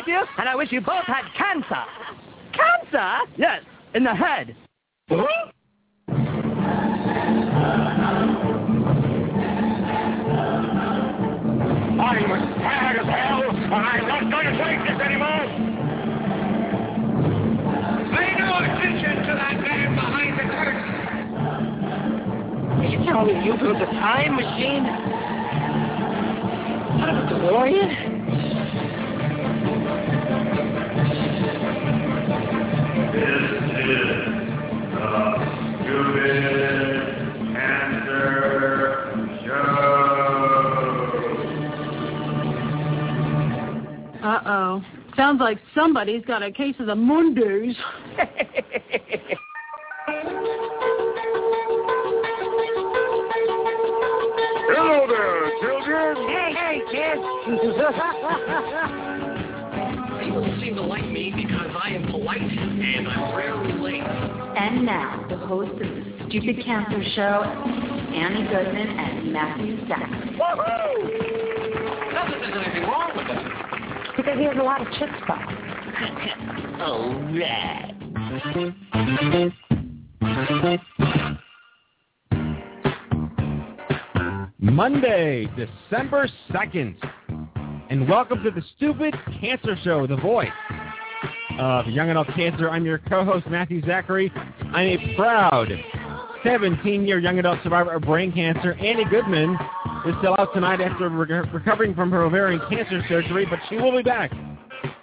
congratulate you, and I wish you both had cancer. Cancer? Yes, in the head. I'm tired as hell, and I'm not going to take this anymore. Pay no attention to that man behind the curtain. You tell me you built a time machine? Out of a DeLorean? Uh-oh. Sounds like somebody's got a case of the Mondays. Hello there, children. Hey, hey, kids. People seem to like me because I am polite and I'm rarely late. And now, the host of the Stupid Cancer Show, Annie Goodman and Matthew Zachary. Not that there's anything wrong with it. because he has a lot of chutzpah. All right. Monday, December 2nd. And welcome to the Stupid Cancer Show, the voice of Young Adult Cancer. I'm your co-host, Matthew Zachary. I'm a proud 17-year young adult survivor of brain cancer. Annie Goodman is still out tonight after re- recovering from her ovarian cancer surgery, but she will be back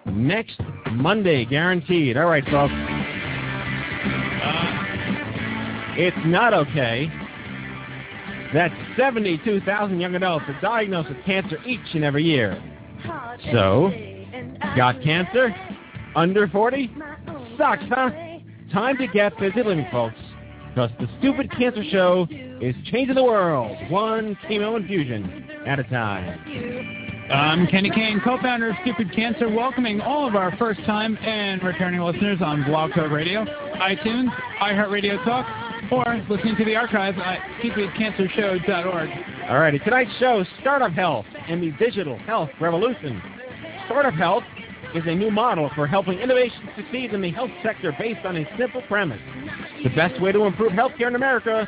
next Monday, guaranteed. All right, folks. It's not okay that 72,000 young adults are diagnosed with cancer each and every year. So, got cancer? Under 40? Sucks, huh? Time to get busy living, folks. Because the Stupid Cancer Show is changing the world, one chemo infusion at a time. I'm Kenny Kane, co-founder of Stupid Cancer, welcoming all of our first-time and returning listeners on Blog Talk Radio, iTunes, iHeartRadio Talk, or listening to the archives at stupidcancershow.org. All righty, tonight's show, Startup Health and the Digital Health Revolution. Startup Health is a new model for helping innovation succeed in the health sector based on a simple premise. The best way to improve healthcare in America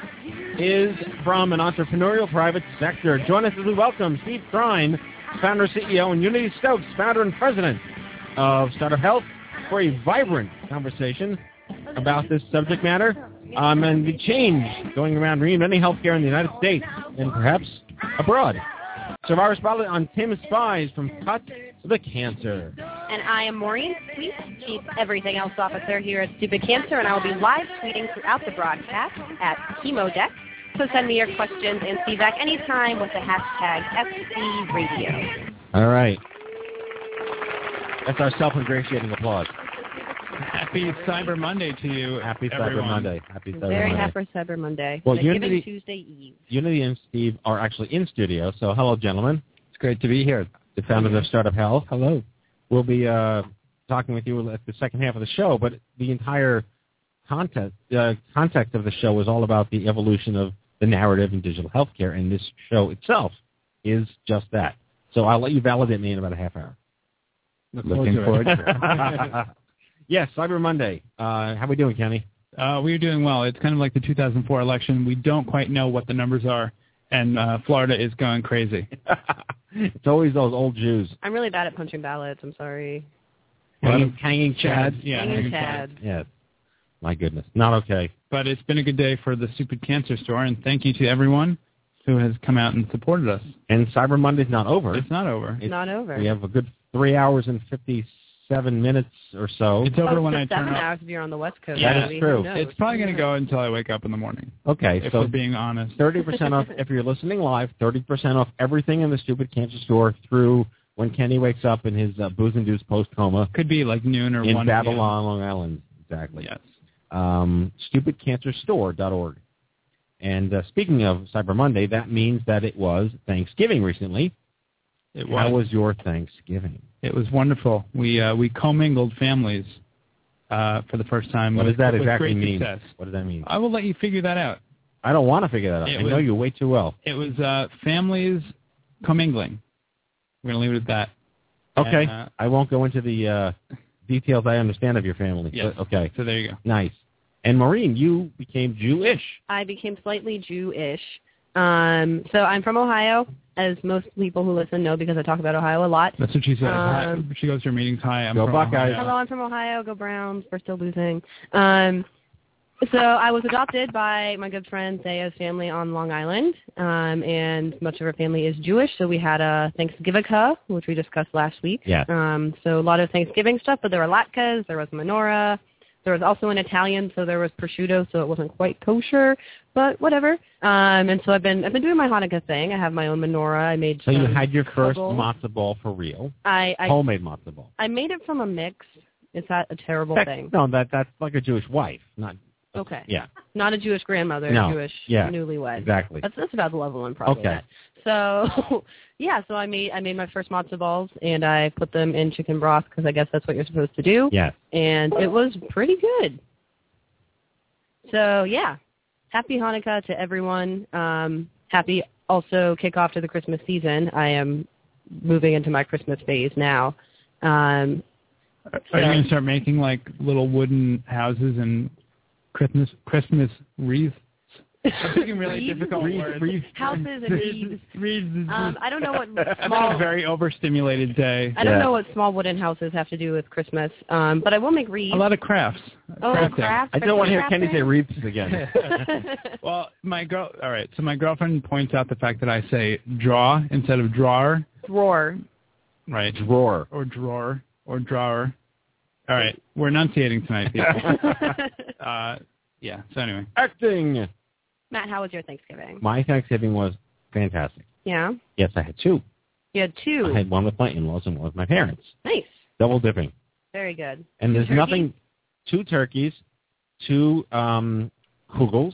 is from an entrepreneurial private sector. Join us as we welcome Steve Krein, founder, CEO, and Unity Stoakes, founder and president of Startup Health, for a vibrant conversation about this subject matter um, and the change going around reinventing healthcare in the United States and perhaps abroad. Survivor Spotlight on Tim Spies from Cut to the Cancer. And I am Maureen Sweet, Chief Everything Else Officer here at Stupid Cancer, and I will be live tweeting throughout the broadcast at ChemoDeck. So send me your questions and feedback anytime with the hashtag SCRadio. All right. That's our self-ingratiating applause. Happy Cyber Monday to you, Happy Cyber everyone. Monday. Happy Cyber Very Monday. happy Cyber Monday. Well, Unity- Tuesday Eve. Unity and Steve are actually in studio, so hello, gentlemen. It's great to be here. The founders of Startup Health. Hello. We'll be uh, talking with you at the second half of the show, but the entire content, uh, context of the show is all about the evolution of the narrative in digital healthcare, and this show itself is just that. So I'll let you validate me in about a half hour. Looking forward to it. yes, Cyber Monday. Uh, how we doing, Kenny? Uh, we're doing well. It's kind of like the 2004 election. We don't quite know what the numbers are, and uh, Florida is going crazy. it's always those old Jews. I'm really bad at punching ballots. I'm sorry. Hanging, hanging chads. Yeah, Hanging hanging Chad. Yes. My goodness. Not okay. But it's been a good day for the Stupid Cancer Store, and thank you to everyone who has come out and supported us. And Cyber Monday's not over. It's not over. It's- Not over. We have a good three hours and 57 minutes or so. It's over Oh, when it's I just turn seven up. hours if you're on the West Coast. Yeah, That is true. It's probably going to go until I wake up in the morning, Okay, if so we're being honest. 30% off if you're listening live, 30% off everything in the Stupid Cancer Store through when Kenny wakes up in his uh, booze-induced post-coma Could be like noon or in 1 Babylon, Long Island. Exactly. Yes. Um, stupidcancerstore.org. And uh, speaking of Cyber Monday, that means that it was Thanksgiving recently. It How was. was your Thanksgiving? It was wonderful. We uh, we commingled families uh, for the first time. What with, does that with exactly mean? Success. What does that mean? I will let you figure that out. I don't want to figure that out. It I know you way too well. It was uh, families commingling. We're going to leave it at that. Okay. And, uh, I won't go into the uh, details I understand of your family. Yes. but- okay. so there you go. Nice. And Maureen, you became Jewish. I became slightly Jewish. Um, so I'm from Ohio, as most people who listen know because I talk about Ohio a lot. That's what she said. Um, she goes to her meetings. Hi, I'm Go from Buckeyes. Ohio. Hello, I'm from Ohio. Go Browns. We're still losing. Um, so I was adopted by my good friend Zaya's family on Long Island, um, and much of her family is Jewish. So we had a Thanksgiving, which we discussed last week. Yes. Um, so a lot of Thanksgiving stuff, but there were latkes, there was menorah, there was also an Italian, so there was prosciutto, so it wasn't quite kosher, but whatever. Um, and so I've been I've been doing my Hanukkah thing. I have my own menorah. I made. So you had your first kugel. matzo ball for real, I I, homemade matzo ball. I made it from a mix. Is that a terrible thing? No, that that's like a Jewish wife, not Okay. yeah, Not a Jewish grandmother, No. Jewish Yeah. newlywed. exactly. That's that's about the level I'm probably Okay. at. So yeah, so I made I made my first matzo balls and I put them in chicken broth because I guess that's what you're supposed to do. Yes. And it was pretty good. So yeah, happy Hanukkah to everyone. Um, happy also kickoff to the Christmas season. I am moving into my Christmas phase now. Um, Are you going to start making like little wooden houses and Christmas Christmas wreaths? I'm thinking really Wreaths? difficult words. houses and wreaths. Wreaths. Um, I don't know what I've had a small very overstimulated day. I don't Yeah. know what small wooden houses have to do with Christmas, um, but I will make wreaths. A lot of crafts. oh, crafting. crafts. I don't want to hear Kenny say wreaths again. Well, my girl. All right. So my girlfriend points out the fact that I say draw instead of drawer. Drawer. Right. Drawer. Or drawer or drawer. All right. We're enunciating tonight, people. uh, yeah. So anyway. Acting. Matt, how was your Thanksgiving? My Thanksgiving was fantastic. Yeah, Yes, I had two. you had two. I had one with my in-laws and one with my parents. Nice, Double dipping. very good. And there's Turkey? nothing. Two turkeys, two um, kugels,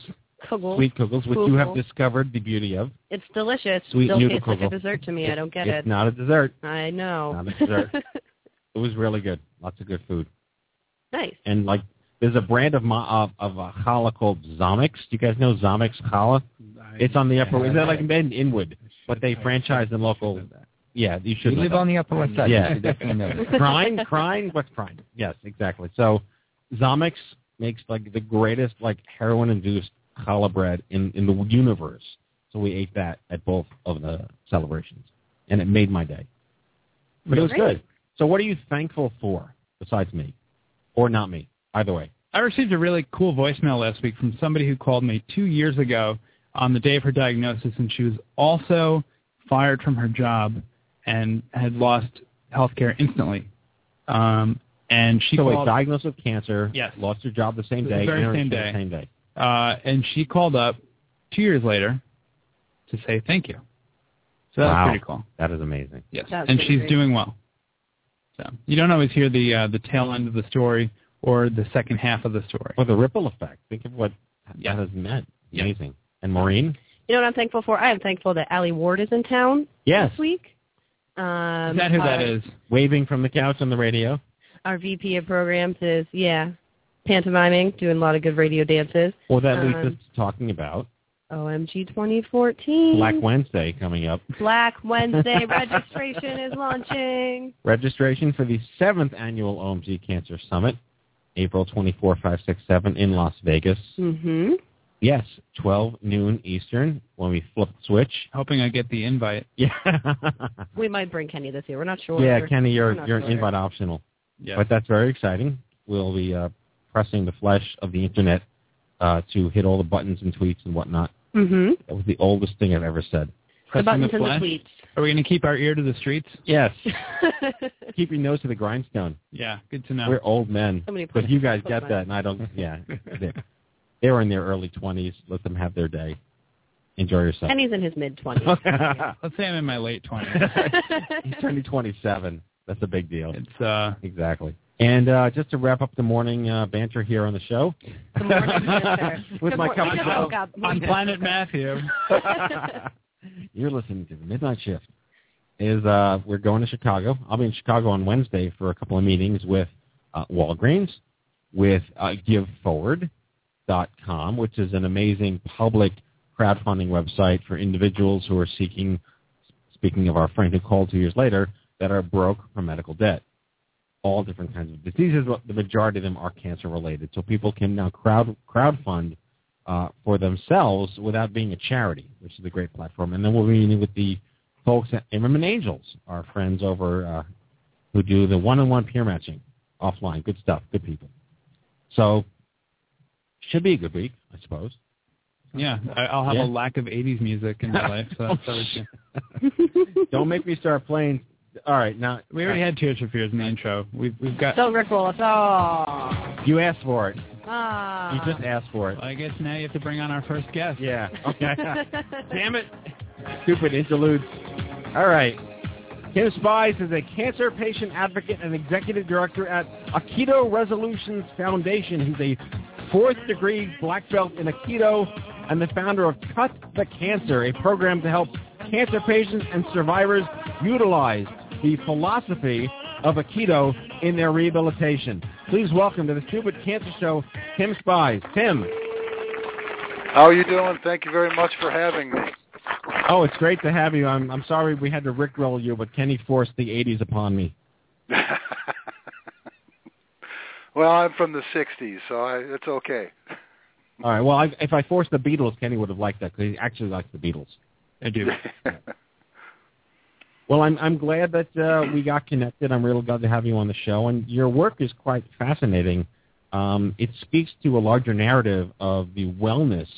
Kugel. sweet kugels, which you have discovered the beauty of. It's delicious. Sweet Still noodle tastes like a kugel. dessert to me. I don't get it's it. not a dessert. I know. Not a dessert. It was really good. Lots of good food. nice. And like, there's a brand of ma- of, of a challah called Zomick's. Do you guys know Zomick's challah? It's on the upper. Is that like in Inwood? But they franchise in local. Yeah, you should. We live that. on the Upper West Side. Yeah. You definitely know that. Crine, Crine, what's Crine? Yes, exactly. So Zomick's makes like the greatest like heroin induced challah bread in in the universe. So we ate that at both of the celebrations, and it made my day. But it was Great. good. So what are you thankful for besides me, or not me? Either way. I received a really cool voicemail last week from somebody who called me two years ago on the day of her diagnosis, and she was also fired from her job and had lost health care instantly. Um, and she so wait, called, diagnosed with cancer. Yes. Lost her job the same The day. very and her- same the day. Same day. uh, and she called up two years later to say thank you. So that Wow. pretty cool. That is amazing. Yes, That's and she's great. doing well. So you don't always hear the uh, the tail end of the story or the second half of the story. Or the ripple effect. Think of what Yeah. that has meant. Yeah. Amazing. And Maureen? You know what I'm thankful for? I am thankful that Allie Ward is in town Yes. this week. Um, Is that who that our- is? Waving from the couch on the radio. Our VP of programs is yeah, pantomiming, doing a lot of good radio dances. Well, that leads Um, us to talking about OMG 2014. Black Wednesday coming up. Black Wednesday registration is launching. Registration for the seventh annual OMG Cancer Summit, April 24, 5, 6, 7 in Las Vegas. Mm-hmm. Yes, 12 noon Eastern when we flip the switch. Hoping I get the invite. Yeah. We might bring Kenny this year. We're not sure. yeah, We're- Kenny, you're we're not you're an sure. invite optional. Yeah. But that's very exciting. We'll be uh, pressing the flesh of the internet uh, to hit all the buttons and tweets and whatnot. Mm-hmm. That was the oldest thing I've ever said. The buttons the and the tweets. Are we going to keep our ear to the streets? Yes. Keep your nose to the grindstone. Yeah, good to know. We're old men. Somebody But you guys get my- that, and I don't. Yeah. they, they were in their early 20s. Let them have their day. Enjoy yourself. And he's in his mid twenties. Let's say I'm in my late 20s. He's turning 27. That's a big deal. It's uh Exactly. And uh, just to wrap up the morning uh, banter here on the show, The morning with Good my mor- cup of just Joe. on Planet Matthew. You're listening to the Midnight Shift. Is uh, we're going to Chicago. I'll be in Chicago on Wednesday for a couple of meetings with uh, Walgreens, with uh, GiveForward.com, which is an amazing public crowdfunding website for individuals who are seeking. Speaking of our friend who called two years later, that are broke from medical debt. All different kinds of diseases. but The majority of them are cancer related. So people can now crowd crowdfund uh, for themselves without being a charity, which is a great platform. And then we'll be meeting with the folks at Imerman Angels, our friends over uh, who do the one-on-one peer matching offline. Good stuff. Good people. So should be a good week, I suppose. Yeah, I'll have Yeah. a lack of '80s music in my life. So. Don't make me start playing. All right, now we already had Tears for Fears in the intro. We've we've got. Don't rickroll us. Oh. You asked for it. Ah. You just asked for it. I guess now you have to bring on our first guest. Yeah. Okay. Damn it. Stupid interludes. All right. Tim Spies is a cancer patient advocate and executive director at Aikido Resolutions Foundation. He's a fourth degree black belt in Aikido and the founder of Cut the Cancer, a program to help cancer patients and survivors utilize the philosophy of Aikido in their rehabilitation. Please welcome to the Stupid Cancer Show, Tim Spies. Tim. How are you doing? Thank you very much for having me. Oh, it's great to have you. I'm I'm sorry we had to rickroll you, but Kenny forced the 80s upon me. well, I'm from the '60s, so I, it's okay. All right. Well, I, if I forced the Beatles, Kenny would have liked that because he actually likes the Beatles. I do. Well, I'm I'm glad that uh, we got connected. I'm really glad to have you on the show, and your work is quite fascinating. Um, it speaks to a larger narrative of the wellness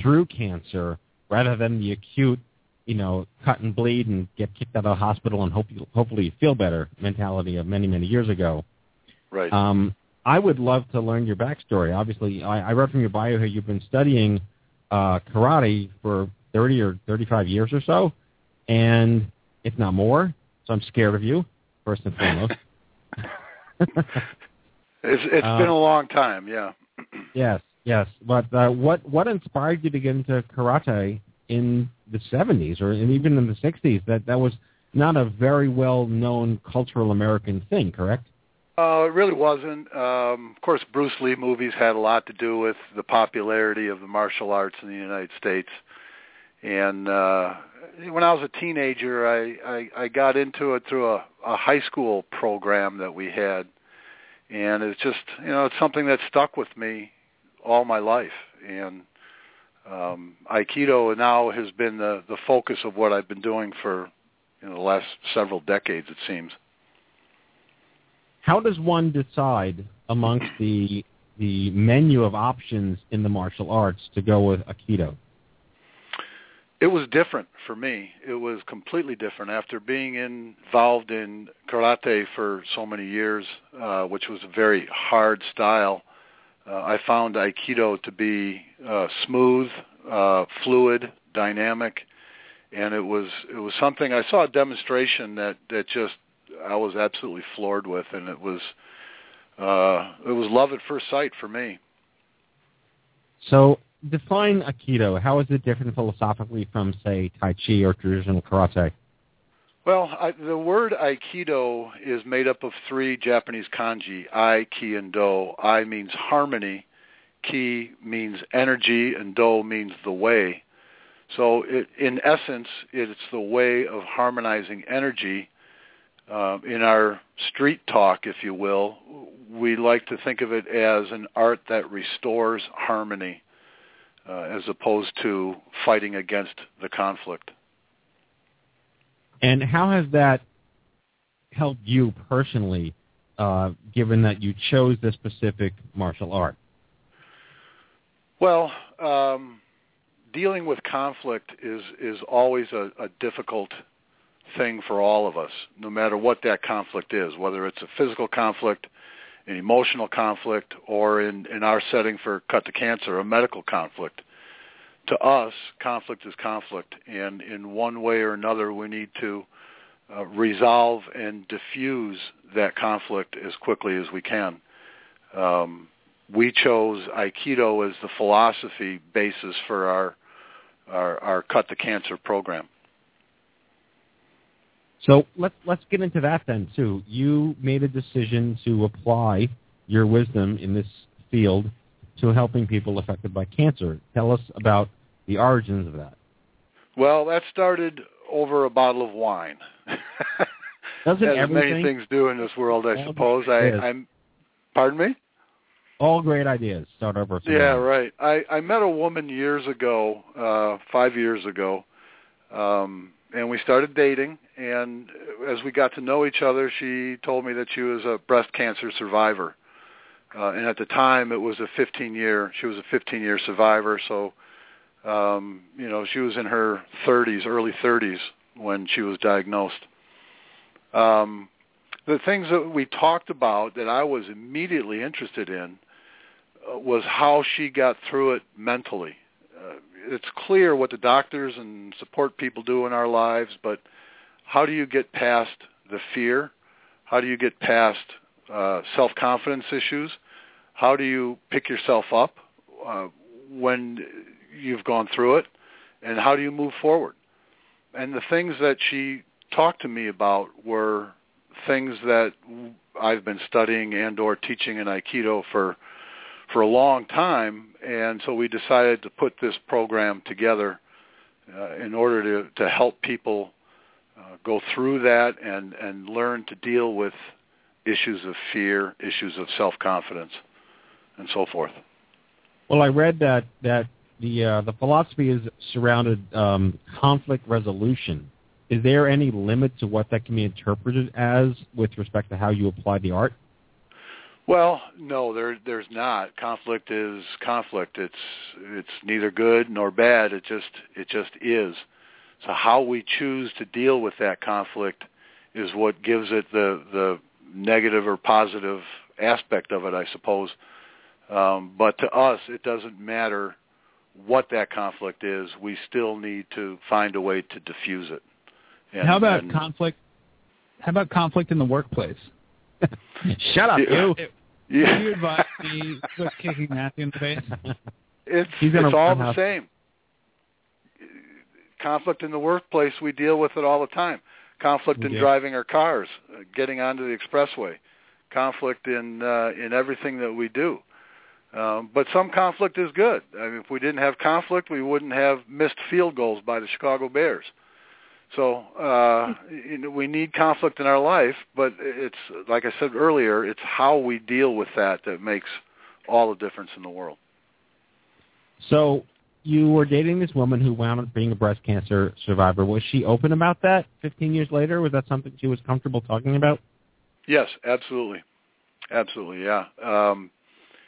through cancer rather than the acute, you know, cut and bleed and get kicked out of the hospital and hope you, hopefully you feel better mentality of many many years ago. Right. Um, I would love to learn your backstory. Obviously, I, I read from your bio here you've been studying uh, karate for 30 or 35 years or so, and if not more. So I'm scared of you, first and foremost. It's it's Uh, been a long time, yeah. yes, yes. But uh, what what inspired you to get into karate in the 70s or even in the 60s? That that was not a very well known cultural American thing, correct? Uh, it really wasn't. Um, of course, Bruce Lee movies had a lot to do with the popularity of the martial arts in the United States. And uh, when I was a teenager, I, I, I got into it through a, a high school program that we had. And it's just, you know, it's something that stuck with me all my life. And um, Aikido now has been the, the focus of what I've been doing for you know, the last several decades, it seems. How does one decide amongst the the menu of options in the martial arts to go with Aikido? It was different for me. It was completely different after being involved in karate for so many years, uh, which was a very hard style. Uh, I found Aikido to be uh, smooth, uh, fluid, dynamic, and it was it was something. I saw a demonstration that that just I was absolutely floored with, and it was uh, it was love at first sight for me. So define Aikido. How is it different philosophically from, say, Tai Chi or traditional karate? Well, I, the word Aikido is made up of three Japanese kanji, I, Ki, and Do. I means harmony, Ki means energy, and Do means the way. So it, in essence, it's the way of harmonizing energy. Uh, in our street talk, if you will, we like to think of it as an art that restores harmony uh, as opposed to fighting against the conflict. And how has that helped you personally, uh, given that you chose this specific martial art? Well, um, dealing with conflict is is always a, a difficult thing for all of us, no matter what that conflict is, whether it's a physical conflict, an emotional conflict, or in, in our setting for cut to cancer, a medical conflict. To us, conflict is conflict, and in one way or another, we need to uh, resolve and diffuse that conflict as quickly as we can. Um, we chose Aikido as the philosophy basis for our our, our cut the cancer program. So let's let's get into that then too. You made a decision to apply your wisdom in this field to helping people affected by cancer. Tell us about the origins of that. Well, that started over a bottle of wine. Doesn't as many things do in this world, I All suppose. I. I'm. Pardon me. all great ideas start over? Yeah, right. I I met a woman years ago, uh, five years ago, um, and we started dating. And as we got to know each other, she told me that she was a breast cancer survivor. Uh, and at the time, it was a 15 year. She was a 15 year survivor. So, um, you know, she was in her 30s, early 30s when she was diagnosed. Um, the things that we talked about that I was immediately interested in uh, was how she got through it mentally. Uh, it's clear what the doctors and support people do in our lives, but how do you get past the fear? How do you get past uh, self-confidence issues? How do you pick yourself up uh, when you've gone through it? And how do you move forward? And the things that she talked to me about were things that I've been studying and or teaching in Aikido for for a long time, and so we decided to put this program together uh, in order to to help people uh, go through that and and learn to deal with issues of fear, issues of self-confidence, and so forth. Well, I read that that the uh, the philosophy is surrounded um, conflict resolution. Is there any limit to what that can be interpreted as with respect to how you apply the art? Well, no, there there's not. Conflict is conflict. It's it's neither good nor bad. It just it just is. So how we choose to deal with that conflict is what gives it the the negative or positive aspect of it, I suppose. Um, but to us, it doesn't matter what that conflict is. We still need to find a way to diffuse it. And, how about and- conflict? How about conflict in the workplace? Shut up, Yeah. you. Would Yeah. you advise me quit kicking Matthew in the face? It's He's it's all the out. same. Conflict in the workplace, we deal with it all the time. Conflict We in do. driving our cars, uh, getting onto the expressway. Conflict in uh, in everything that we do. Um, but some conflict is good. I mean, if we didn't have conflict, we wouldn't have missed field goals by the Chicago Bears. So uh, you know, we need conflict in our life, but it's like I said earlier, it's how we deal with that that makes all the difference in the world. So you were dating this woman who wound up being a breast cancer survivor. Was she open about that 15 years later? Was that something she was comfortable talking about? Yes, absolutely, absolutely. Yeah, um,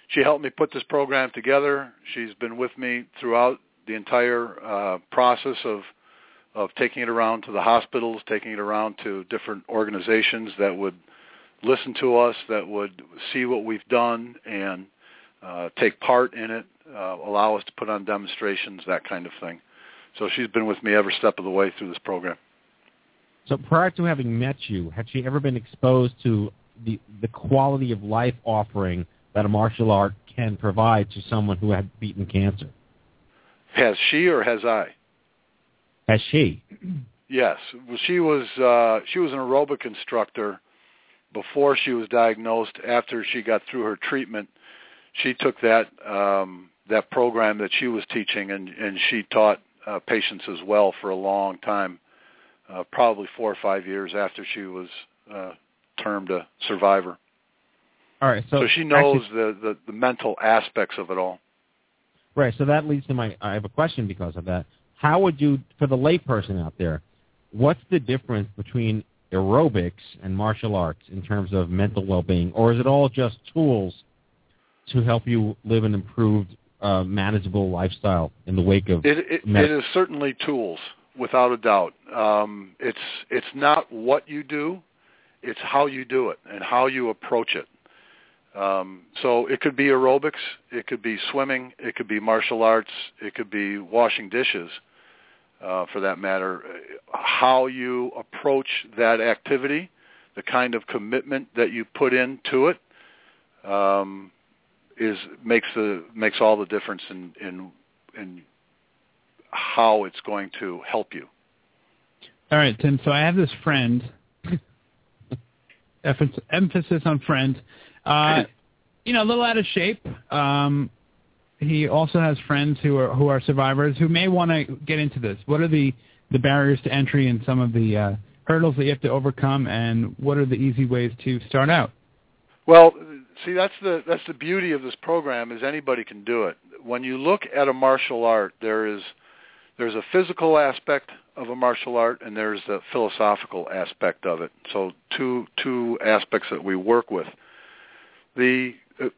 she helped me put this program together. She's been with me throughout the entire uh, process of of taking it around to the hospitals, taking it around to different organizations that would listen to us, that would see what we've done and uh, take part in it, uh, allow us to put on demonstrations, that kind of thing. So she's been with me every step of the way through this program. So prior to having met you, had she ever been exposed to the the quality of life offering that a martial art can provide to someone who had beaten cancer? Has she or has I? Has she? Yes, well, she was uh, she was an aerobic instructor before she was diagnosed. After she got through her treatment, she took that um, that program that she was teaching, and and she taught uh, patients as well for a long time, uh, probably four or five years after she was uh, termed a survivor. All right. So, So, she knows actually- the, the the mental aspects of it all. right. So that leads to my. I have a question because of that. How would you, for the layperson out there, what's the difference between aerobics and martial arts in terms of mental well-being, or is it all just tools to help you live an improved, uh, manageable lifestyle in the wake of It, it, med- it is certainly tools, without a doubt. Um, it's it's not what you do, it's how you do it and how you approach it. Um, so it could be aerobics, it could be swimming, it could be martial arts, it could be washing dishes, uh, for that matter. How you approach that activity, the kind of commitment that you put into it, um, is makes the makes all the difference in in in how it's going to help you. All right, Tim. So I have this friend. Emphasis emphasis on friend. Uh, you know, a little out of shape. Um, he also has friends who are who are survivors who may want to get into this. What are the the barriers to entry and some of the uh, hurdles that you have to overcome, and what are the easy ways to start out? Well, see, that's the that's the beauty of this program is anybody can do it. When you look at a martial art, there is there's a physical aspect of a martial art, and there's the philosophical aspect of it. So two two aspects that we work with. The uh,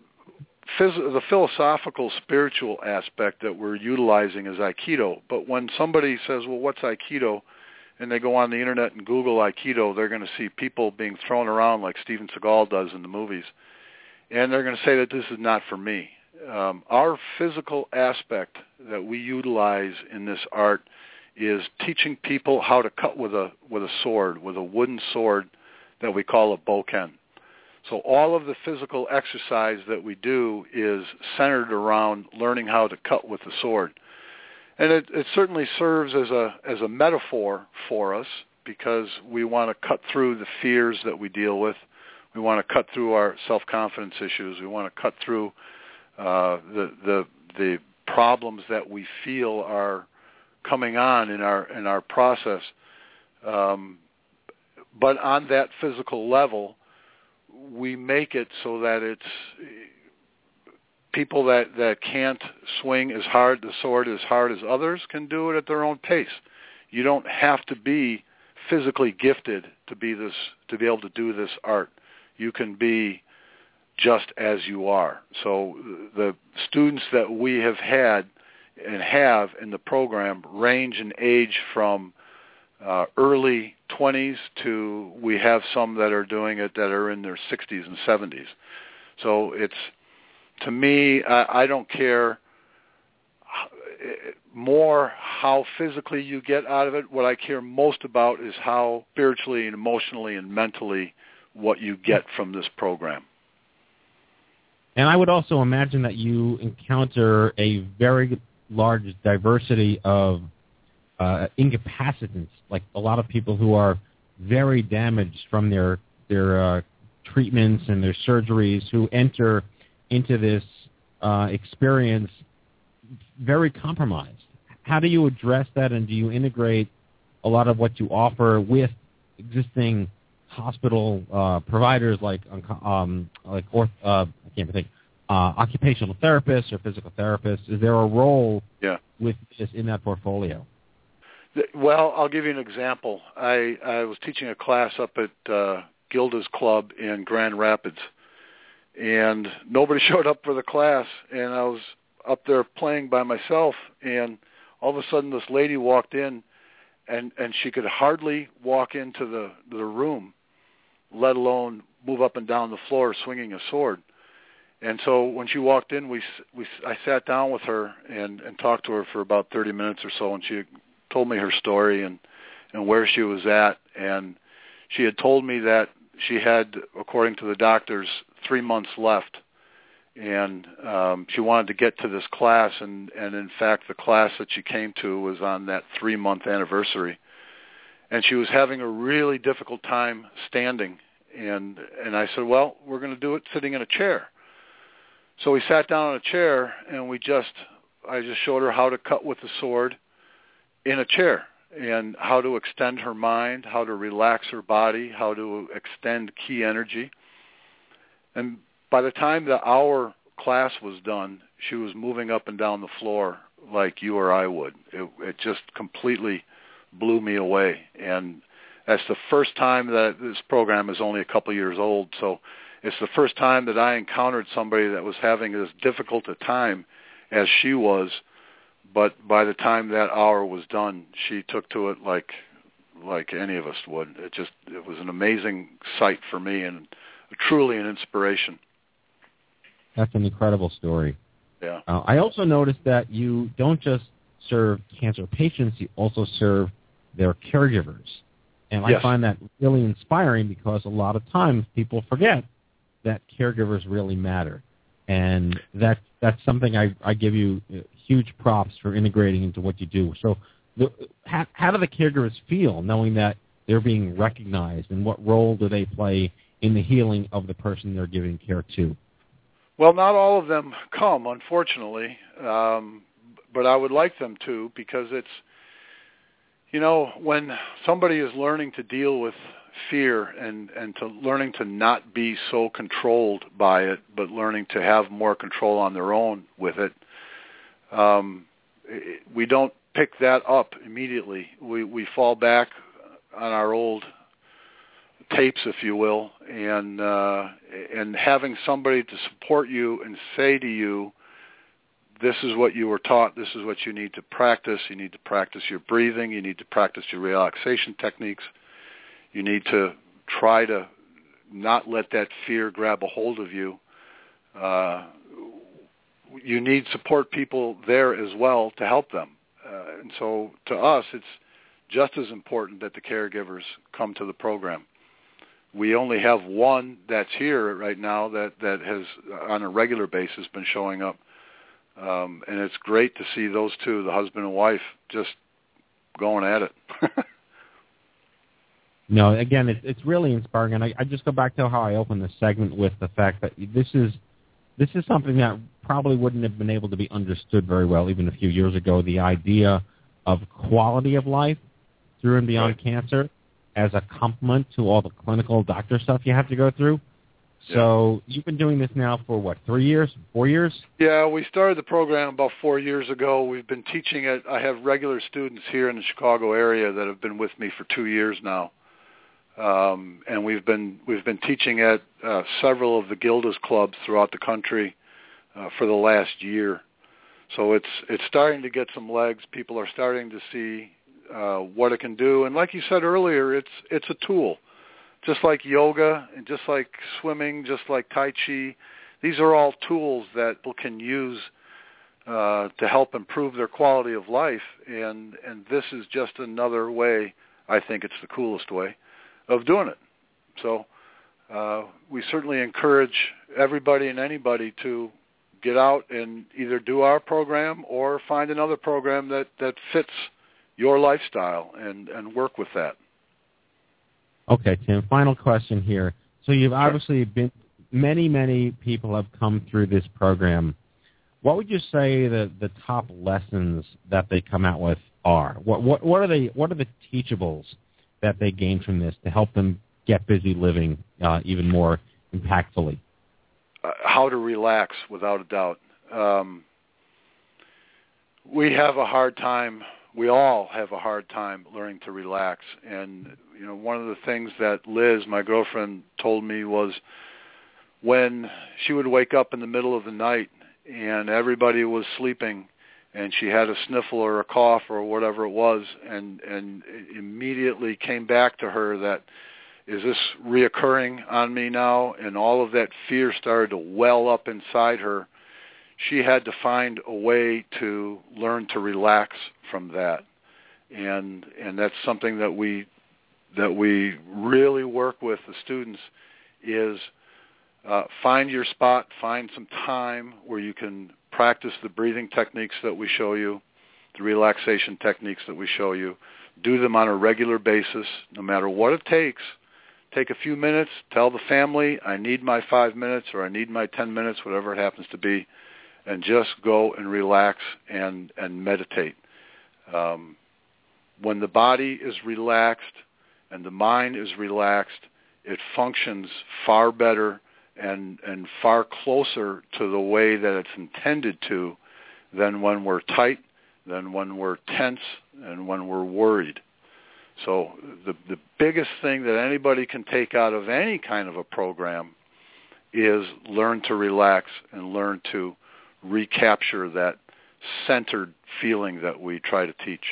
phys- the philosophical spiritual aspect that we're utilizing is aikido. But when somebody says, "Well, what's aikido?" and they go on the internet and Google Aikido, they're going to see people being thrown around like Steven Seagal does in the movies, and they're going to say that this is not for me. Um, our physical aspect that we utilize in this art is teaching people how to cut with a with a sword, with a wooden sword that we call a bokken. So all of the physical exercise that we do is centered around learning how to cut with the sword and it, it certainly serves as a as a metaphor for us because we want to cut through the fears that we deal with. We want to cut through our self-confidence issues. We want to cut through uh, the the the problems that we feel are coming on in our in our process. Um, but on that physical level, we make it so that it's people that that can't swing as hard the sword as hard as others can do it at their own pace. You don't have to be physically gifted to be this to be able to do this art. You can be just as you are. So the students that we have had and have in the program range in age from uh, early 20s to we have some that are doing it that are in their 60s and 70s. So it's to me, I, I don't care more how physically you get out of it. What I care most about is how spiritually and emotionally and mentally what you get from this program. And I would also imagine that you encounter a very large diversity of uh, incapacitants, like a lot of people who are very damaged from their their uh, treatments and their surgeries who enter into this uh, experience very compromised. How do you address that, and do you integrate a lot of what you offer with existing hospital uh, providers like um, like orth, uh, I can't think uh, occupational therapists or physical therapists? Is there a role yeah. with this in that portfolio? Well, I'll give you an example. I, I was teaching a class up at uh, Gilda's Club in Grand Rapids, and nobody showed up for the class and I was up there playing by myself and all of a sudden this lady walked in and and she could hardly walk into the the room let alone move up and down the floor swinging a sword and so when she walked in we we I sat down with her and and talked to her for about 30 minutes or so and she told me her story and and where she was at and she had told me that she had according to the doctors three months left, and um, she wanted to get to this class, and and in fact, the class that she came to was on that three month anniversary, and she was having a really difficult time standing, and and I said, well, we're going to do it sitting in a chair. So we sat down in a chair, and we just I just showed her how to cut with the sword in a chair and how to extend her mind, how to relax her body, how to extend ki energy. And by the time the hour class was done, she was moving up and down the floor like you or I would. It, it just completely blew me away. And that's the first time that this program is only a couple years old. So it's the first time that I encountered somebody that was having as difficult a time as she was. But by the time that hour was done, she took to it like like any of us would. It just it was an amazing sight for me and truly an inspiration. That's an incredible story. Yeah. Uh, I also noticed that you don't just serve cancer patients; you also serve their caregivers, and I find that really inspiring because a lot of times people forget that caregivers really matter, and that that's something I, I give you uh, huge props for integrating into what you do. So, the, how, how do the caregivers feel knowing that they're being recognized, and what role do they play in the healing of the person they're giving care to? Well, not all of them come, unfortunately, um, but I would like them to because it's You know, when somebody is learning to deal with fear and and to learning to not be so controlled by it, but learning to have more control on their own with it, um, we don't pick that up immediately. We we fall back on our old tapes, if you will, and uh, and having somebody to support you and say to you, this is what you were taught, this is what you need to practice. You need to practice your breathing, you need to practice your relaxation techniques. You need to try to not let that fear grab a hold of you. Uh, you need support people there as well to help them. Uh, and so to us, it's just as important that the caregivers come to the program. We only have one that's here right now that that has on a regular basis been showing up. Um and it's great to see those two the husband and wife just going at it. No again it's it's really inspiring. And I, I just go back to how i opened the segment with the fact that this is this is something that probably wouldn't have been able to be understood very well even a few years ago the idea of quality of life through and beyond right. cancer as a complement to all the clinical doctor stuff you have to go through. So you've been doing this now for what, three years, four years? Yeah, we started the program about four years ago. We've been teaching it. I have regular students here in the Chicago area that have been with me for two years now, um, and we've been we've been teaching at uh, several of the Gilda's clubs throughout the country uh, for the last year. So it's it's starting to get some legs. People are starting to see uh, what it can do. And like you said earlier, it's it's a tool, just like yoga and just like swimming, just like tai chi. These are all tools that people can use uh, to help improve their quality of life. And and this is just another way. I think it's the coolest way of doing it. So uh, we certainly encourage everybody and anybody to get out and either do our program or find another program that that fits your lifestyle and and work with that. Okay, Tim. Final question here. So you've obviously been many many people have come through this program. What would you say the the top lessons that they come out with are? What what what are they what are the teachables that they gain from this to help them get busy living uh, even more impactfully? Uh, how to relax, without a doubt. Um, we have a hard time we all have a hard time learning to relax. And you know, one of the things that Liz, my girlfriend, told me was when she would wake up in the middle of the night and everybody was sleeping and she had a sniffle or a cough or whatever it was and and immediately came back to her that is this reoccurring on me now? And all of that fear started to well up inside her. She had to find a way to learn to relax from that. And and that's something that we that we really work with the students is uh, find your spot, find some time where you can practice the breathing techniques that we show you, the relaxation techniques that we show you. Do them on a regular basis, no matter what it takes. Take a few minutes, tell the family, I need my five minutes or I need my ten minutes, whatever it happens to be, and just go and relax and, and meditate. Um, when the body is relaxed and the mind is relaxed, it functions far better and, and far closer to the way that it's intended to than when we're tight, than when we're tense, and when we're worried. So the the biggest thing that anybody can take out of any kind of a program is learn to relax and learn to recapture that centered feeling that we try to teach.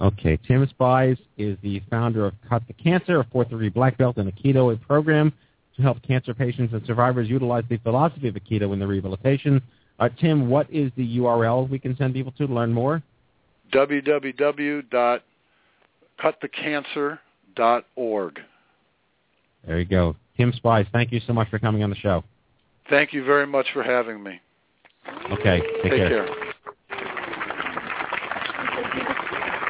Okay, Tim Spies is the founder of Cut the Cancer, a fourth degree black belt in Aikido, a program to help cancer patients and survivors utilize the philosophy of Aikido in their rehabilitation. Uh, Tim, what is the URL we can send people to to learn more? www.cutthecancer.org. There you go. Tim Spies, thank you so much for coming on the show. Thank you very much for having me. Okay. Take, take care. care.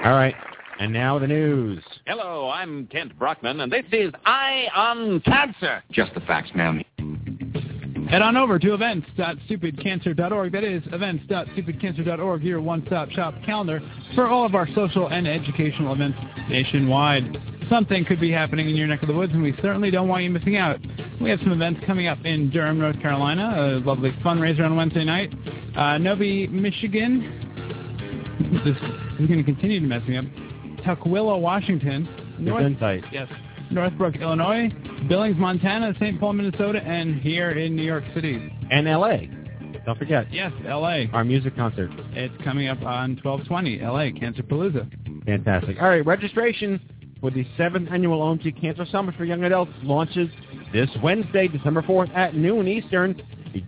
All right. And now the news. Hello, I'm Kent Brockman, and this is Eye on Cancer. Just the facts, ma'am. Head on over to events.stupidcancer.org. That is events.stupidcancer.org, your one-stop shop calendar for all of our social and educational events nationwide. Something could be happening in your neck of the woods, and we certainly don't want you missing out. We have some events coming up in Durham, North Carolina, a lovely fundraiser on Wednesday night. Uh, Novi, Michigan. This is going to continue to mess me up. Tukwila, Washington. North, insight. Yes. Northbrook, Illinois, Billings, Montana, St. Paul, Minnesota, and here in New York City. And L.A. Don't forget. Yes, L.A. Our music concert. It's coming up on 1220, L.A., Cancer Palooza. Fantastic. All right, registration for the 7th Annual OMG Cancer Summit for Young Adults launches this Wednesday, December 4th at noon Eastern.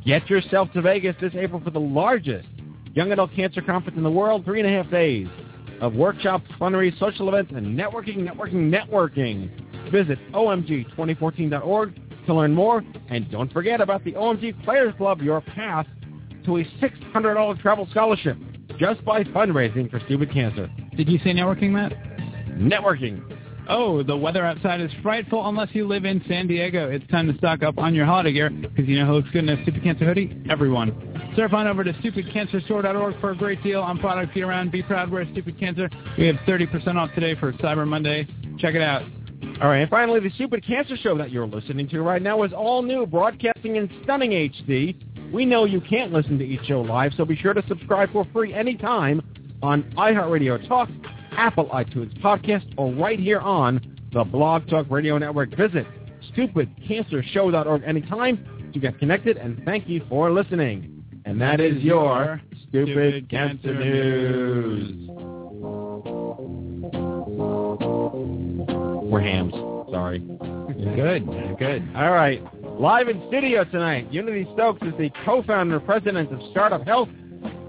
Get yourself to Vegas this April for the largest Young Adult Cancer Conference in the world, three and a half days of workshops, fundraisers, social events, and networking, networking, networking. Visit omg2014.org to learn more. And don't forget about the OMG Players Club, your path to a $600 travel scholarship just by fundraising for stupid cancer. Did you say networking, Matt? Networking. Oh, the weather outside is frightful unless you live in San Diego. It's time to stock up on your holiday gear because you know who looks good in a Stupid Cancer hoodie? Everyone. Surf on over to stupidcancerstore.org for a great deal on products year-round. Be proud, wear Stupid Cancer. We have 30% off today for Cyber Monday. Check it out. All right, and finally, the Stupid Cancer Show that you're listening to right now is all new, broadcasting in stunning HD. We know you can't listen to each show live, so be sure to subscribe for free anytime on iHeartRadio Talk, Apple iTunes Podcast, or right here on the Blog Talk Radio Network. Visit stupidcancershow.org anytime to get connected, and thank you for listening. And that is your Stupid Cancer News. We're hams. Sorry. Good. Good. All right. Live in studio tonight, Unity Stoakes is the co-founder and president of Startup Health,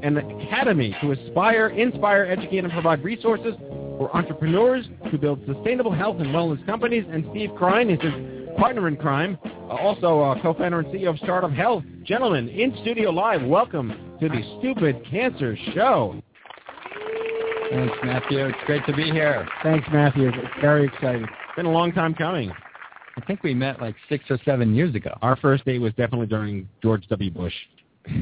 and the academy to aspire, inspire, educate, and provide resources for entrepreneurs to build sustainable health and wellness companies. And Steve Krein is his partner in crime, uh, also uh, co-founder and CEO of Startup Health. Gentlemen, in studio live, welcome to the Stupid Cancer Show. Thanks, Matthew. It's great to be here. Thanks, Matthew. It's very exciting. It's been a long time coming. I think we met like six or seven years ago. Our first date was definitely during George W. Bush.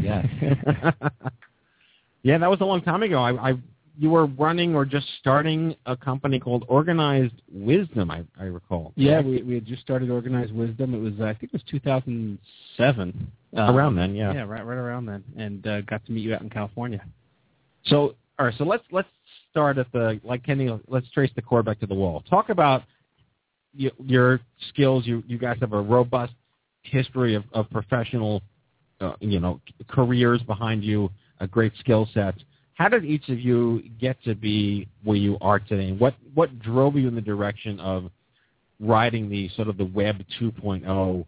Yes. yeah, that was a long time ago. I, I you were running or just starting a company called Organized Wisdom, I, I recall. Yeah, we we had just started Organized Wisdom. It was uh, I think it was 2007. Around then, yeah. Yeah, right right around then, and uh, got to meet you out in California. So, all right, so let's let's start at the like Kenny. Let's trace the core back to the wall. Talk about y- your skills. You you guys have a robust history of, of professional, uh, you know, careers behind you, a great skill set. How did each of you get to be where you are today? What what drove you in the direction of riding the sort of the Web 2.0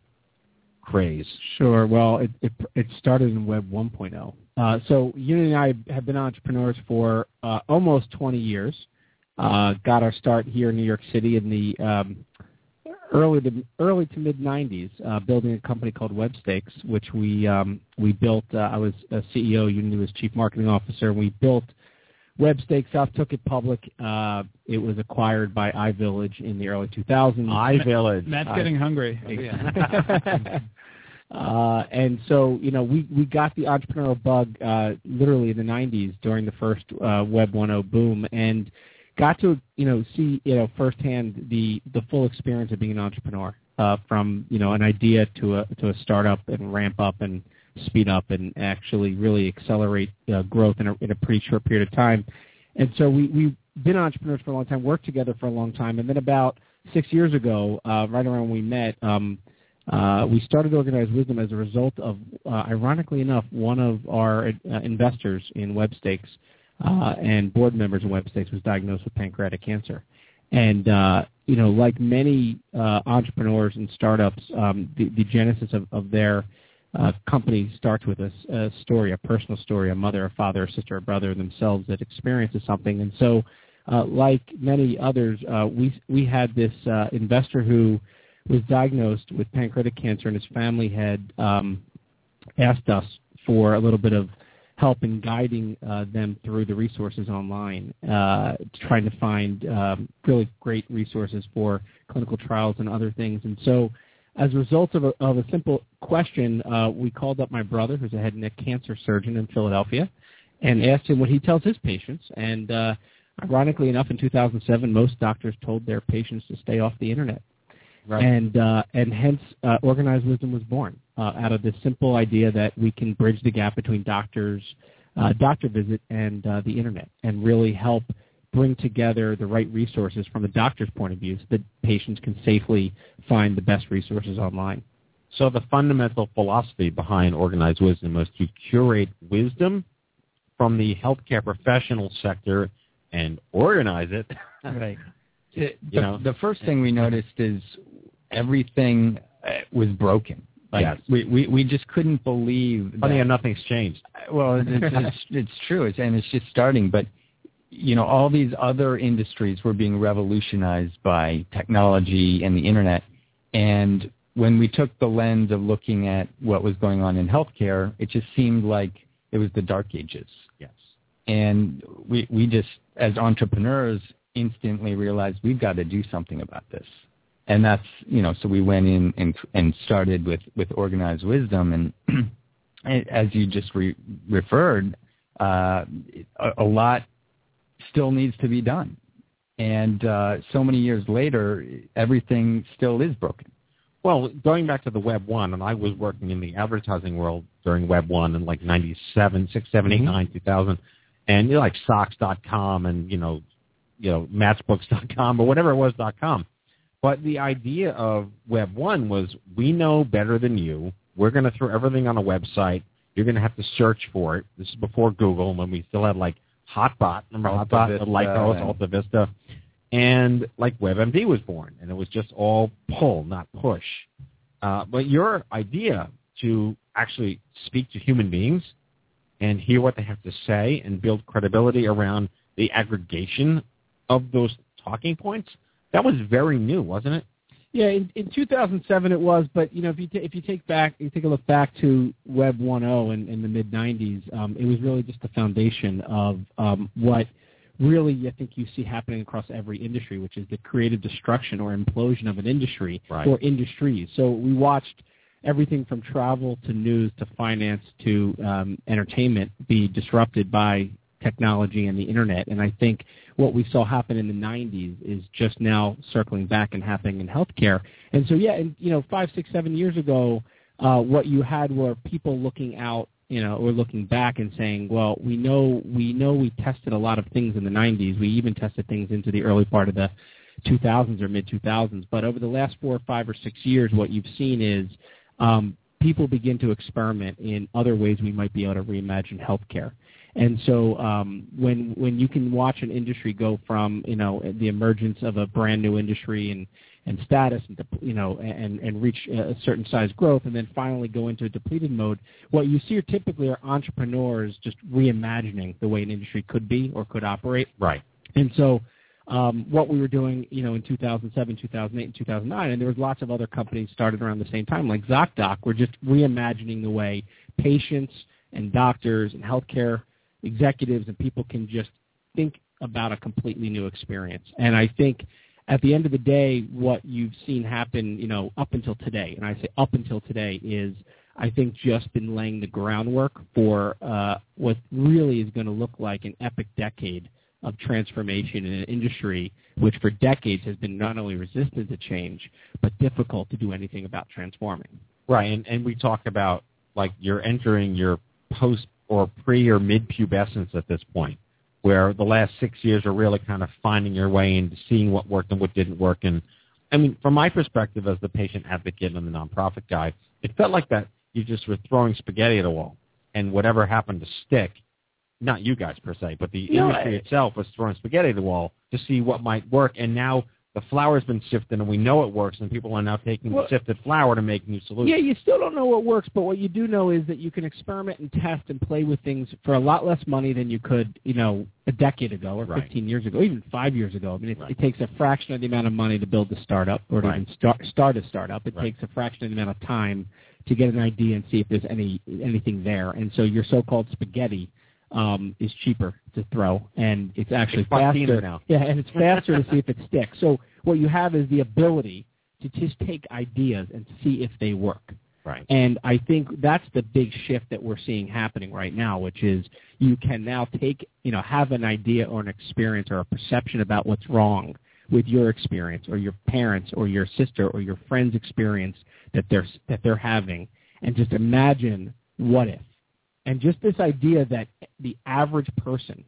craze? Sure. Well, it it, it started in Web 1.0. Uh, so Unity and I have been entrepreneurs for uh, almost 20 years. Uh, got our start here in New York City in the um, early to early to mid 90s, uh, building a company called WebStakes, which we um, we built. Uh, I was a CEO, Unity was chief marketing officer, and we built WebStakes up, took it public. Uh, it was acquired by iVillage in the early 2000s. iVillage. Matt's I- getting hungry. uh, and so, you know, we, we got the entrepreneurial bug uh, literally in the 90s during the first uh, Web 1.0 boom and got to, you know, see, you know, firsthand the, the full experience of being an entrepreneur uh, from, you know, an idea to a, to a startup and ramp up and speed up and actually really accelerate uh, growth in a, in a pretty short period of time. And so we, we've been entrepreneurs for a long time, worked together for a long time. And then about six years ago, uh, right around when we met, um, uh, we started Organized Wisdom as a result of, uh, ironically enough, one of our uh, investors in WebStakes uh, and board members in WebStakes was diagnosed with pancreatic cancer. And, uh, you know, like many uh, entrepreneurs and startups, um, the, the genesis of, of their uh, company starts with a story, a personal story, a mother, a father, a sister, a brother themselves that experiences something. And so, uh, like many others, uh, we we had this uh, investor who was diagnosed with pancreatic cancer, and his family had um, asked us for a little bit of help in guiding uh, them through the resources online, uh, trying to find um, really great resources for clinical trials and other things. And so as a result of a, of a simple question, uh, we called up my brother, who's a head and neck cancer surgeon in Philadelphia, and asked him what he tells his patients. And uh, ironically enough, in 2007, most doctors told their patients to stay off the internet. Right. And uh, and hence, uh, organized wisdom was born uh, out of this simple idea that we can bridge the gap between doctors, uh, doctor visit, and uh, the internet, and really help bring together the right resources from the doctor's point of view, so that patients can safely find the best resources online. So the fundamental philosophy behind organized wisdom was to curate wisdom from the healthcare professional sector and organize it. Right. You the, know. the first thing we noticed is everything uh, was broken. Like Yes. we, we we just couldn't believe. Funny that- how nothing's changed. well, it's, it's, it's true, it's, and it's just starting. But you know, all these other industries were being revolutionized by technology and the internet. And when we took the lens of looking at what was going on in healthcare, it just seemed like it was the dark ages. Yes. And we we just, as entrepreneurs, instantly realized we've got to do something about this. And that's you know, so we went in and and started with with organized wisdom and as you just re- referred, uh, a, a lot still needs to be done. And uh, so many years later, everything still is broken. Well, going back to the Web 1, and I was working in the advertising world during Web 1 in like 97, 6, 7, 8, Mhm. 9, 2000, and you know, like socks.com and, you know, you know, matchbooks.com or whatever it was dot .com. But the idea of Web 1 was we know better than you. We're going to throw everything on a website. You're going to have to search for it. This is before Google when we still had like Hotbot. Remember Hotbot? Lycos, and- Alta Vista. And like WebMD was born, and it was just all pull, not push. Uh, but your idea to actually speak to human beings and hear what they have to say and build credibility around the aggregation of those talking points, that was very new, wasn't it? Yeah, in, in 2007 it was, but you know if you ta if you take back you take a look back to Web 1.0 in, in the mid 90s, um, it was really just the foundation of um, what really I think you see happening across every industry, which is the creative destruction or implosion of an industry Right. or industries. So we watched everything from travel to news to finance to um, entertainment be disrupted by technology and the internet. And I think what we saw happen in the 90s is just now circling back and happening in healthcare. And so, yeah, and, you know, five, six, seven years ago, uh, what you had were people looking out, you know, or looking back and saying, well, we know, we know we tested a lot of things in the 90s. We even tested things into the early part of the 2000s or mid 2000s. But over the last four, or five, or six years, what you've seen is um, people begin to experiment in other ways we might be able to reimagine healthcare. And so um, when when you can watch an industry go from you know the emergence of a brand new industry and and status and you know and and reach a certain size growth and then finally go into a depleted mode, what you see are typically are entrepreneurs just reimagining the way an industry could be or could operate. Right. And so um, what we were doing, you know, in 2007, 2008, and 2009, and there was lots of other companies started around the same time, like ZocDoc, were just reimagining the way patients and doctors and healthcare executives and people can just think about a completely new experience. And I think at the end of the day, what you've seen happen, you know, up until today, and I say up until today, is I think just been laying the groundwork for uh, what really is going to look like an epic decade of transformation in an industry which for decades has been not only resistant to change, but difficult to do anything about transforming. Right, and, and we talk about like you're entering your post or pre or mid pubescence at this point, where the last six years are really kind of finding your way into seeing what worked and what didn't work. And I mean, from my perspective as the patient advocate and the nonprofit guy, it felt like that you just were throwing spaghetti at a wall, and whatever happened to stick. Not you guys per se, but the industry I- itself was throwing spaghetti at the wall to see what might work. And now the flour's been sifted, and we know it works, and people are now taking Well- the sifted flour to make new solutions. Yeah, you still don't know what works, but what you do know is that you can experiment and test and play with things for a lot less money than you could, you know, a decade ago or Right. 15 years ago, even five years ago. I mean, it, Right. it takes a fraction of the amount of money to build a startup or to Right. even start, start a startup. It takes a fraction of the amount of time to get an idea and see if there's any anything there. And so your so-called spaghetti um, is cheaper to throw, and it's actually It's faster now. Yeah, and it's faster to see if it sticks. So what you have is the ability to just take ideas and see if they work. Right. And I think that's the big shift that we're seeing happening right now, which is you can now take, you know, have an idea or an experience or a perception about what's wrong with your experience or your parents or your sister or your friend's experience that they're that they're having and just imagine what if. And just this idea that the average person,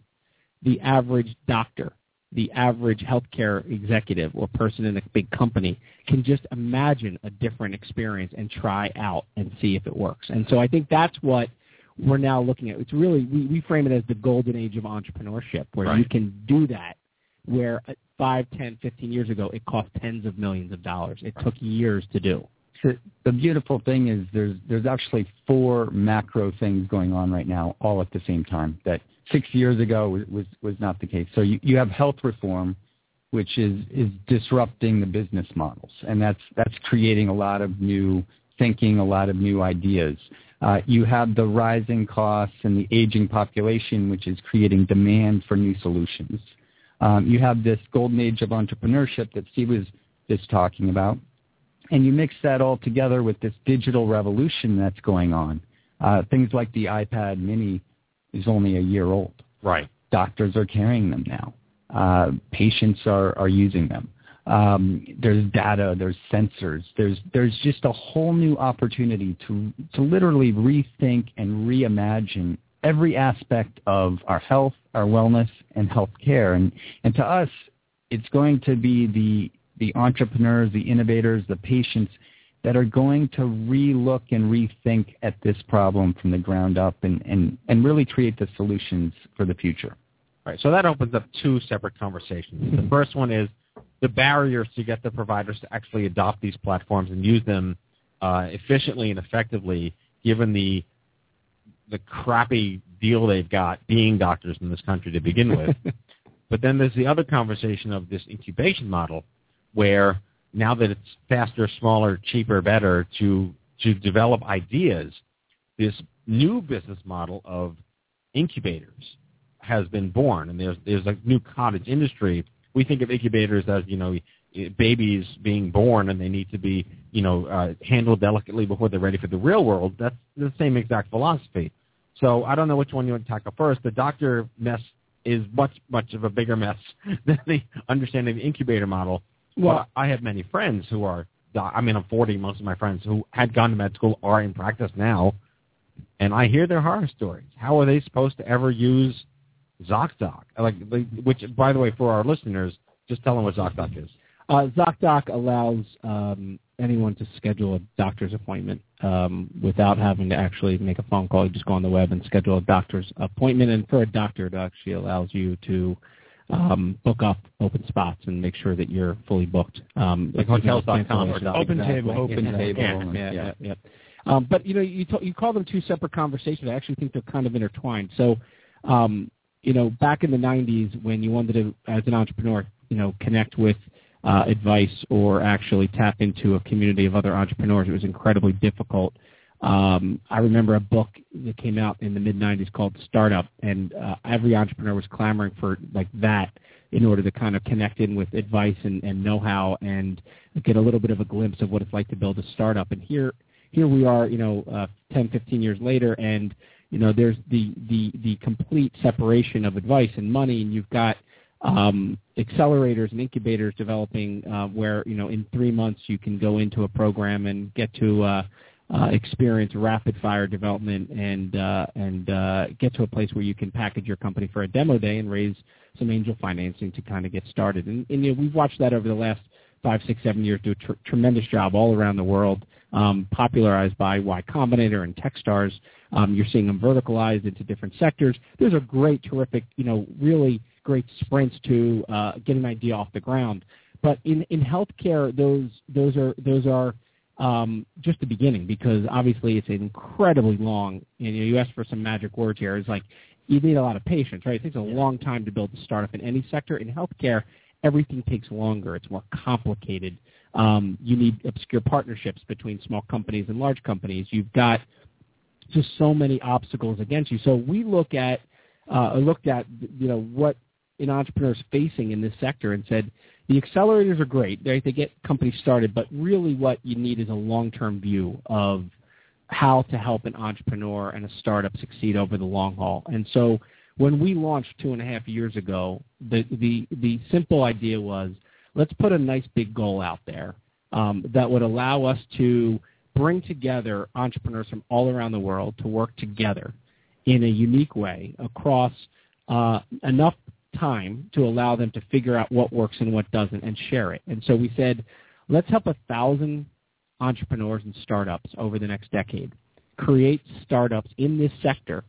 the average doctor, the average healthcare executive or person in a big company can just imagine a different experience and try out and see if it works. And so I think that's what we're now looking at. It's really we, we frame it as the golden age of entrepreneurship, where you can do that. Where uh, five, ten, fifteen years ago, it cost tens of millions of dollars. It took years to do. So the beautiful thing is there's there's actually four macro things going on right now, all at the same time. That six years ago was was, was not the case. So you, you have health reform, which is is disrupting the business models, and that's that's creating a lot of new thinking, a lot of new ideas. Uh, you have the rising costs and the aging population, which is creating demand for new solutions. Um, you have this golden age of entrepreneurship that Steve was just talking about, and you mix that all together with this digital revolution that's going on. Uh, things like the iPad Mini is only a year old. Right. Doctors are carrying them now. Uh, patients are, are using them. Um, there's data, there's sensors, there's there's just a whole new opportunity to to literally rethink and reimagine every aspect of our health, our wellness, and healthcare. And and to us, it's going to be the the entrepreneurs, the innovators, the patients that are going to relook and rethink at this problem from the ground up and, and, and really create the solutions for the future. Right. So that opens up two separate conversations. The first one is the barriers to get the providers to actually adopt these platforms and use them uh, efficiently and effectively, given the the crappy deal they've got being doctors in this country to begin with. but then there's the other conversation of this incubation model, where now that it's faster, smaller, cheaper, better to to develop ideas, this new business model of incubators has been born, and there's there's a new cottage industry. We think of incubators as you know babies being born, and they need to be you know uh, handled delicately before they're ready for the real world. That's the same exact philosophy. So I don't know which one you want to tackle first. The doctor mess is much much of a bigger mess than the understanding of the incubator model. Well- Well, I have many friends who are. I mean, I'm 40. Most of my friends who had gone to med school are in practice now, and I hear their horror stories. How are they supposed to ever use ZocDoc? Like, like, which, by the way, for our listeners, just tell them what ZocDoc is. Uh, ZocDoc allows um, anyone to schedule a doctor's appointment um, without having to actually make a phone call. You just go on the web and schedule a doctor's appointment. And for a doctor, it actually allows you to um, book up open spots and make sure that you're fully booked. Um, Like if you can hotels.com or. Open. Table. Open Table. Yeah, yeah, yeah. yeah. yeah. Um, but you know, you t- you call them two separate conversations. I actually think they're kind of intertwined. So, um, you know, back in the '90s, when you wanted to, as an entrepreneur, you know, connect with uh, advice or actually tap into a community of other entrepreneurs, it was incredibly difficult. Um, I remember a book that came out in the mid '90s called Startup, and uh, every entrepreneur was clamoring for like that in order to kind of connect in with advice and, and know-how and get a little bit of a glimpse of what it's like to build a startup. And here, here we are, you know, uh, 10, 15 years later, and you know, there's the the the complete separation of advice and money, and you've got um, accelerators and incubators developing uh, where you know in three months you can go into a program and get to uh, uh, experience rapid fire development and uh, and uh, get to a place where you can package your company for a demo day and raise some angel financing to kind of get started. And, and you know, we've watched that over the last five, six, seven years do a tr- tremendous job all around the world, um, popularized by Y Combinator and Techstars. Um, you're seeing them verticalized into different sectors. There's a great, terrific, you know, really great sprints to uh, get an idea off the ground. But in, in healthcare, those those are those are um, just the beginning because obviously it's incredibly long. And you, know, you asked for some magic words here. It's like you need a lot of patience, right? It takes a long time to build a startup in any sector. In healthcare, everything takes longer. It's more complicated. Um, you need obscure partnerships between small companies and large companies. You've got just so many obstacles against you. So we look at uh, looked at you know what in entrepreneurs facing in this sector and said the accelerators are great. They, they get companies started, but really what you need is a long-term view of how to help an entrepreneur and a startup succeed over the long haul. And so when we launched two and a half years ago, the the the simple idea was let's put a nice big goal out there um, that would allow us to bring together entrepreneurs from all around the world to work together in a unique way across uh, enough time to allow them to figure out what works and what doesn't and share it. And so we said, let's help a thousand entrepreneurs and startups over the next decade create startups in this sector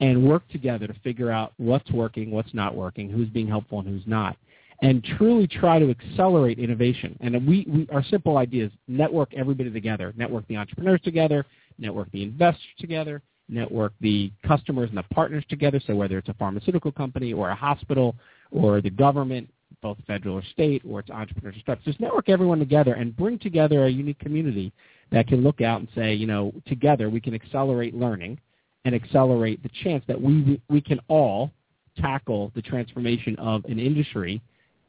and work together to figure out what's working, what's not working, who's being helpful and who's not, and truly try to accelerate innovation. And we, we our simple idea is network everybody together, network the entrepreneurs together, network the investors together, network the customers and the partners together. So whether it's a pharmaceutical company or a hospital or the government, both federal or state, or it's entrepreneurs or startups, just network everyone together and bring together a unique community that can look out and say, you know, together we can accelerate learning and accelerate the chance that we we can all tackle the transformation of an industry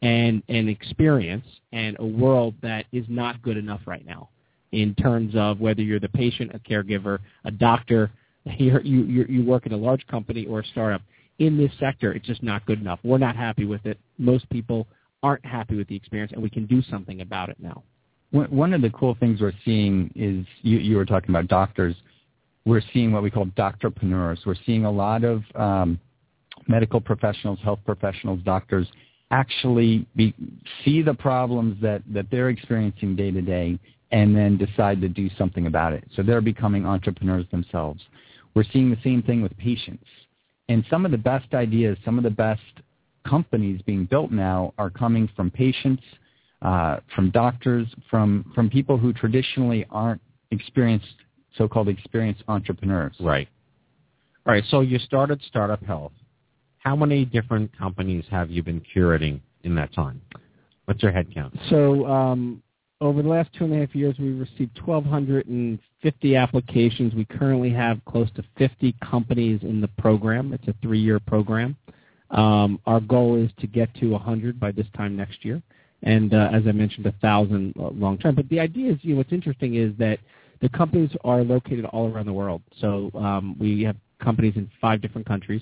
and an experience and a world that is not good enough right now in terms of whether you're the patient, a caregiver, a doctor, you're, you you you work in a large company or a startup. In this sector, it's just not good enough. We're not happy with it. Most people aren't happy with the experience, and we can do something about it now. One of the cool things we're seeing is you, you were talking about doctors. We're seeing what we call doctorpreneurs. We're seeing a lot of um, medical professionals, health professionals, doctors actually be, see the problems that, that they're experiencing day to day and then decide to do something about it. So they're becoming entrepreneurs themselves. We're seeing the same thing with patients. And some of the best ideas, some of the best companies being built now are coming from patients, uh, from doctors, from, from people who traditionally aren't experienced, so-called experienced entrepreneurs. Right. All right. So you started Startup Health. How many different companies have you been curating in that time? What's your head count? So um, over the last two and a half years, we've received 1,250 applications. We currently have close to 50 companies in the program. It's a three-year program. Um, our goal is to get to 100 by this time next year, and uh, as I mentioned, 1,000 uh, long term. But the idea is, you know, what's interesting is that the companies are located all around the world. So um, we have companies in five different countries.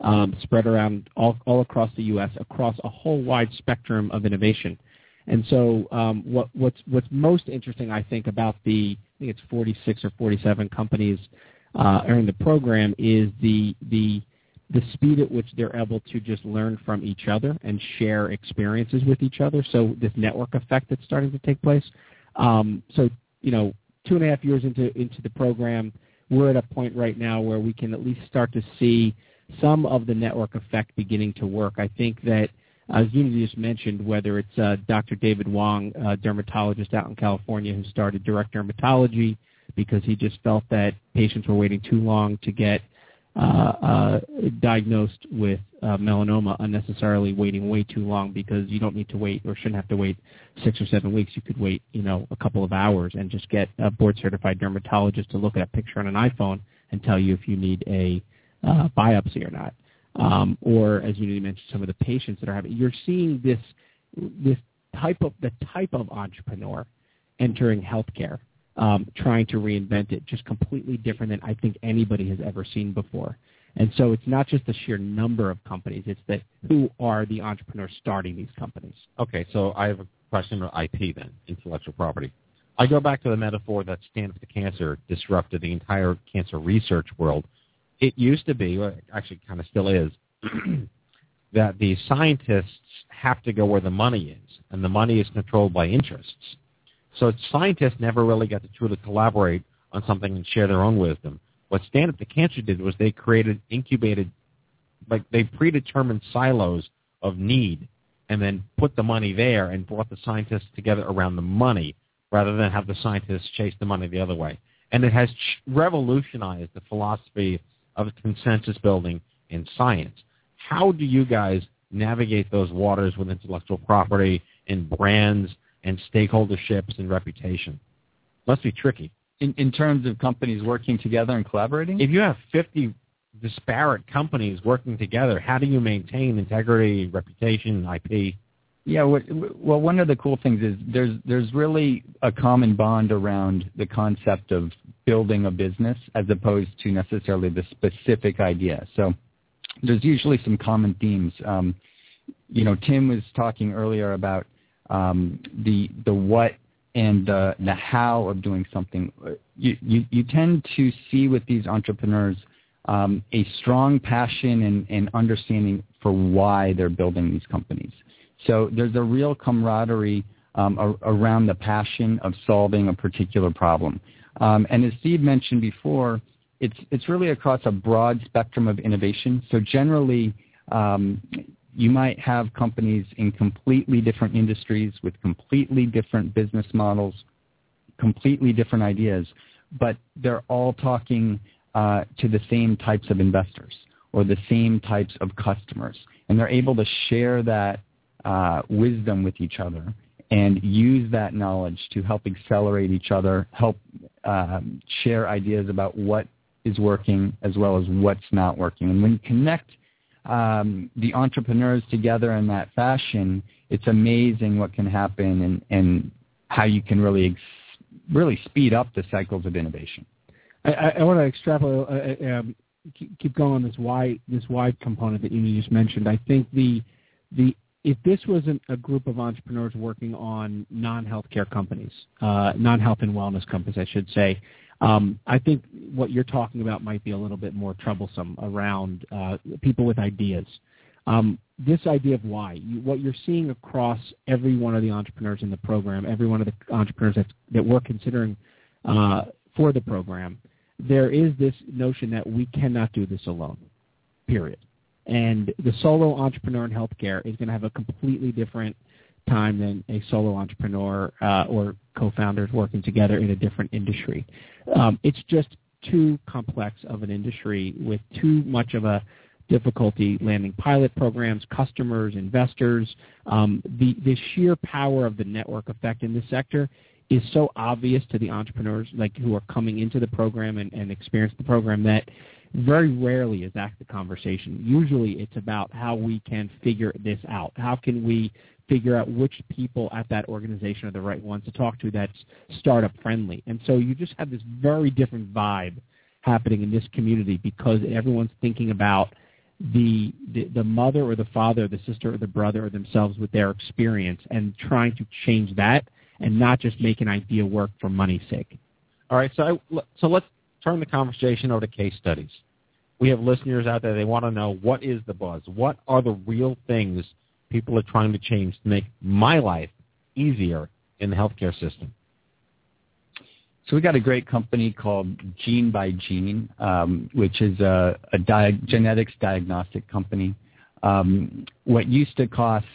Um, spread around all, all across the U.S., across a whole wide spectrum of innovation. And so um, what, what's, what's most interesting, I think, about the, I think it's 46 or 47 companies uh, in the program is the, the, the speed at which they're able to just learn from each other and share experiences with each other. So this network effect that's starting to take place. Um, so, you know, two and a half years into, into the program, we're at a point right now where we can at least start to see some of the network effect beginning to work. I think that as Unity just mentioned, whether it's uh, Dr. David Wong, a dermatologist out in California who started direct dermatology because he just felt that patients were waiting too long to get uh, uh, diagnosed with uh, melanoma unnecessarily waiting way too long because you don't need to wait or shouldn't have to wait six or seven weeks. You could wait, you know, a couple of hours and just get a board certified dermatologist to look at a picture on an iPhone and tell you if you need a uh, biopsy or not um, or as you mentioned, some of the patients that are having. You're seeing this this type of the type of entrepreneur entering healthcare, um, trying to reinvent it, just completely different than I think anybody has ever seen before. And so it's not just the sheer number of companies; it's that who are the entrepreneurs starting these companies. Okay, so I have a question on IP then, intellectual property. I go back to the metaphor that to Cancer disrupted the entire cancer research world it used to be, well, actually kind of still is, that the scientists have to go where the money is, and the money is controlled by interests. So scientists never really got to truly collaborate on something and share their own wisdom. What Stand Up to Cancer did was they created incubated, like they predetermined silos of need and then put the money there and brought the scientists together around the money rather than have the scientists chase the money the other way. And it has revolutionized the philosophy of consensus building in science. How do you guys navigate those waters with intellectual property and brands and stakeholderships and reputation? Must be tricky. In, in terms of companies working together and collaborating? If you have 50 disparate companies working together. How do you maintain integrity, reputation, IP? Yeah, well, one of the cool things is there's there's really a common bond around the concept of building a business as opposed to necessarily the specific idea. So there's usually some common themes. Um, you know, Tim was talking earlier about um, the the what and the the how of doing something. You you, you tend to see with these entrepreneurs um, a strong passion and, and understanding for why they're building these companies. So there's a real camaraderie um, a- around the passion of solving a particular problem. Um, and as Steve mentioned before, it's it's really across a broad spectrum of innovation. So generally, um, you might have companies in completely different industries with completely different business models, completely different ideas, but they're all talking uh, to the same types of investors or the same types of customers, and they're able to share that uh, wisdom with each other and use that knowledge to help accelerate each other, help um, share ideas about what is working as well as what's not working. And when you connect um, the entrepreneurs together in that fashion, it's amazing what can happen and, and how you can really ex- really speed up the cycles of innovation. I, I, I want to extrapolate, uh, uh, um, keep going on this why this why component that you just mentioned. I think the the if this wasn't a group of entrepreneurs working on non-healthcare companies, uh, non-health and wellness companies, I should say, um, I think what you're talking about might be a little bit more troublesome around uh, people with ideas. Um, this idea of why, you, what you're seeing across every one of the entrepreneurs in the program, every one of the entrepreneurs that, that we're considering uh, for the program, there is this notion that we cannot do this alone, period. And the solo entrepreneur in healthcare is going to have a completely different time than a solo entrepreneur uh, or co-founders working together in a different industry. Um, it's just too complex of an industry with too much of a difficulty landing pilot programs, customers, investors. Um, the, the sheer power of the network effect in this sector is so obvious to the entrepreneurs like who are coming into the program and, and experience the program that very rarely is that the conversation. Usually it's about how we can figure this out. How can we figure out which people at that organization are the right ones to talk to that's startup friendly. And so you just have this very different vibe happening in this community because everyone's thinking about the, the the mother or the father, or the sister or the brother or themselves with their experience and trying to change that and not just make an idea work for money's sake. All right, so I, so let's turn the conversation over to case studies. We have listeners out there, they want to know what is the buzz? What are the real things people are trying to change to make my life easier in the healthcare system? So we got a great company called Gene by Gene, um, which is a, a di- genetics diagnostic company. Um, what used to cost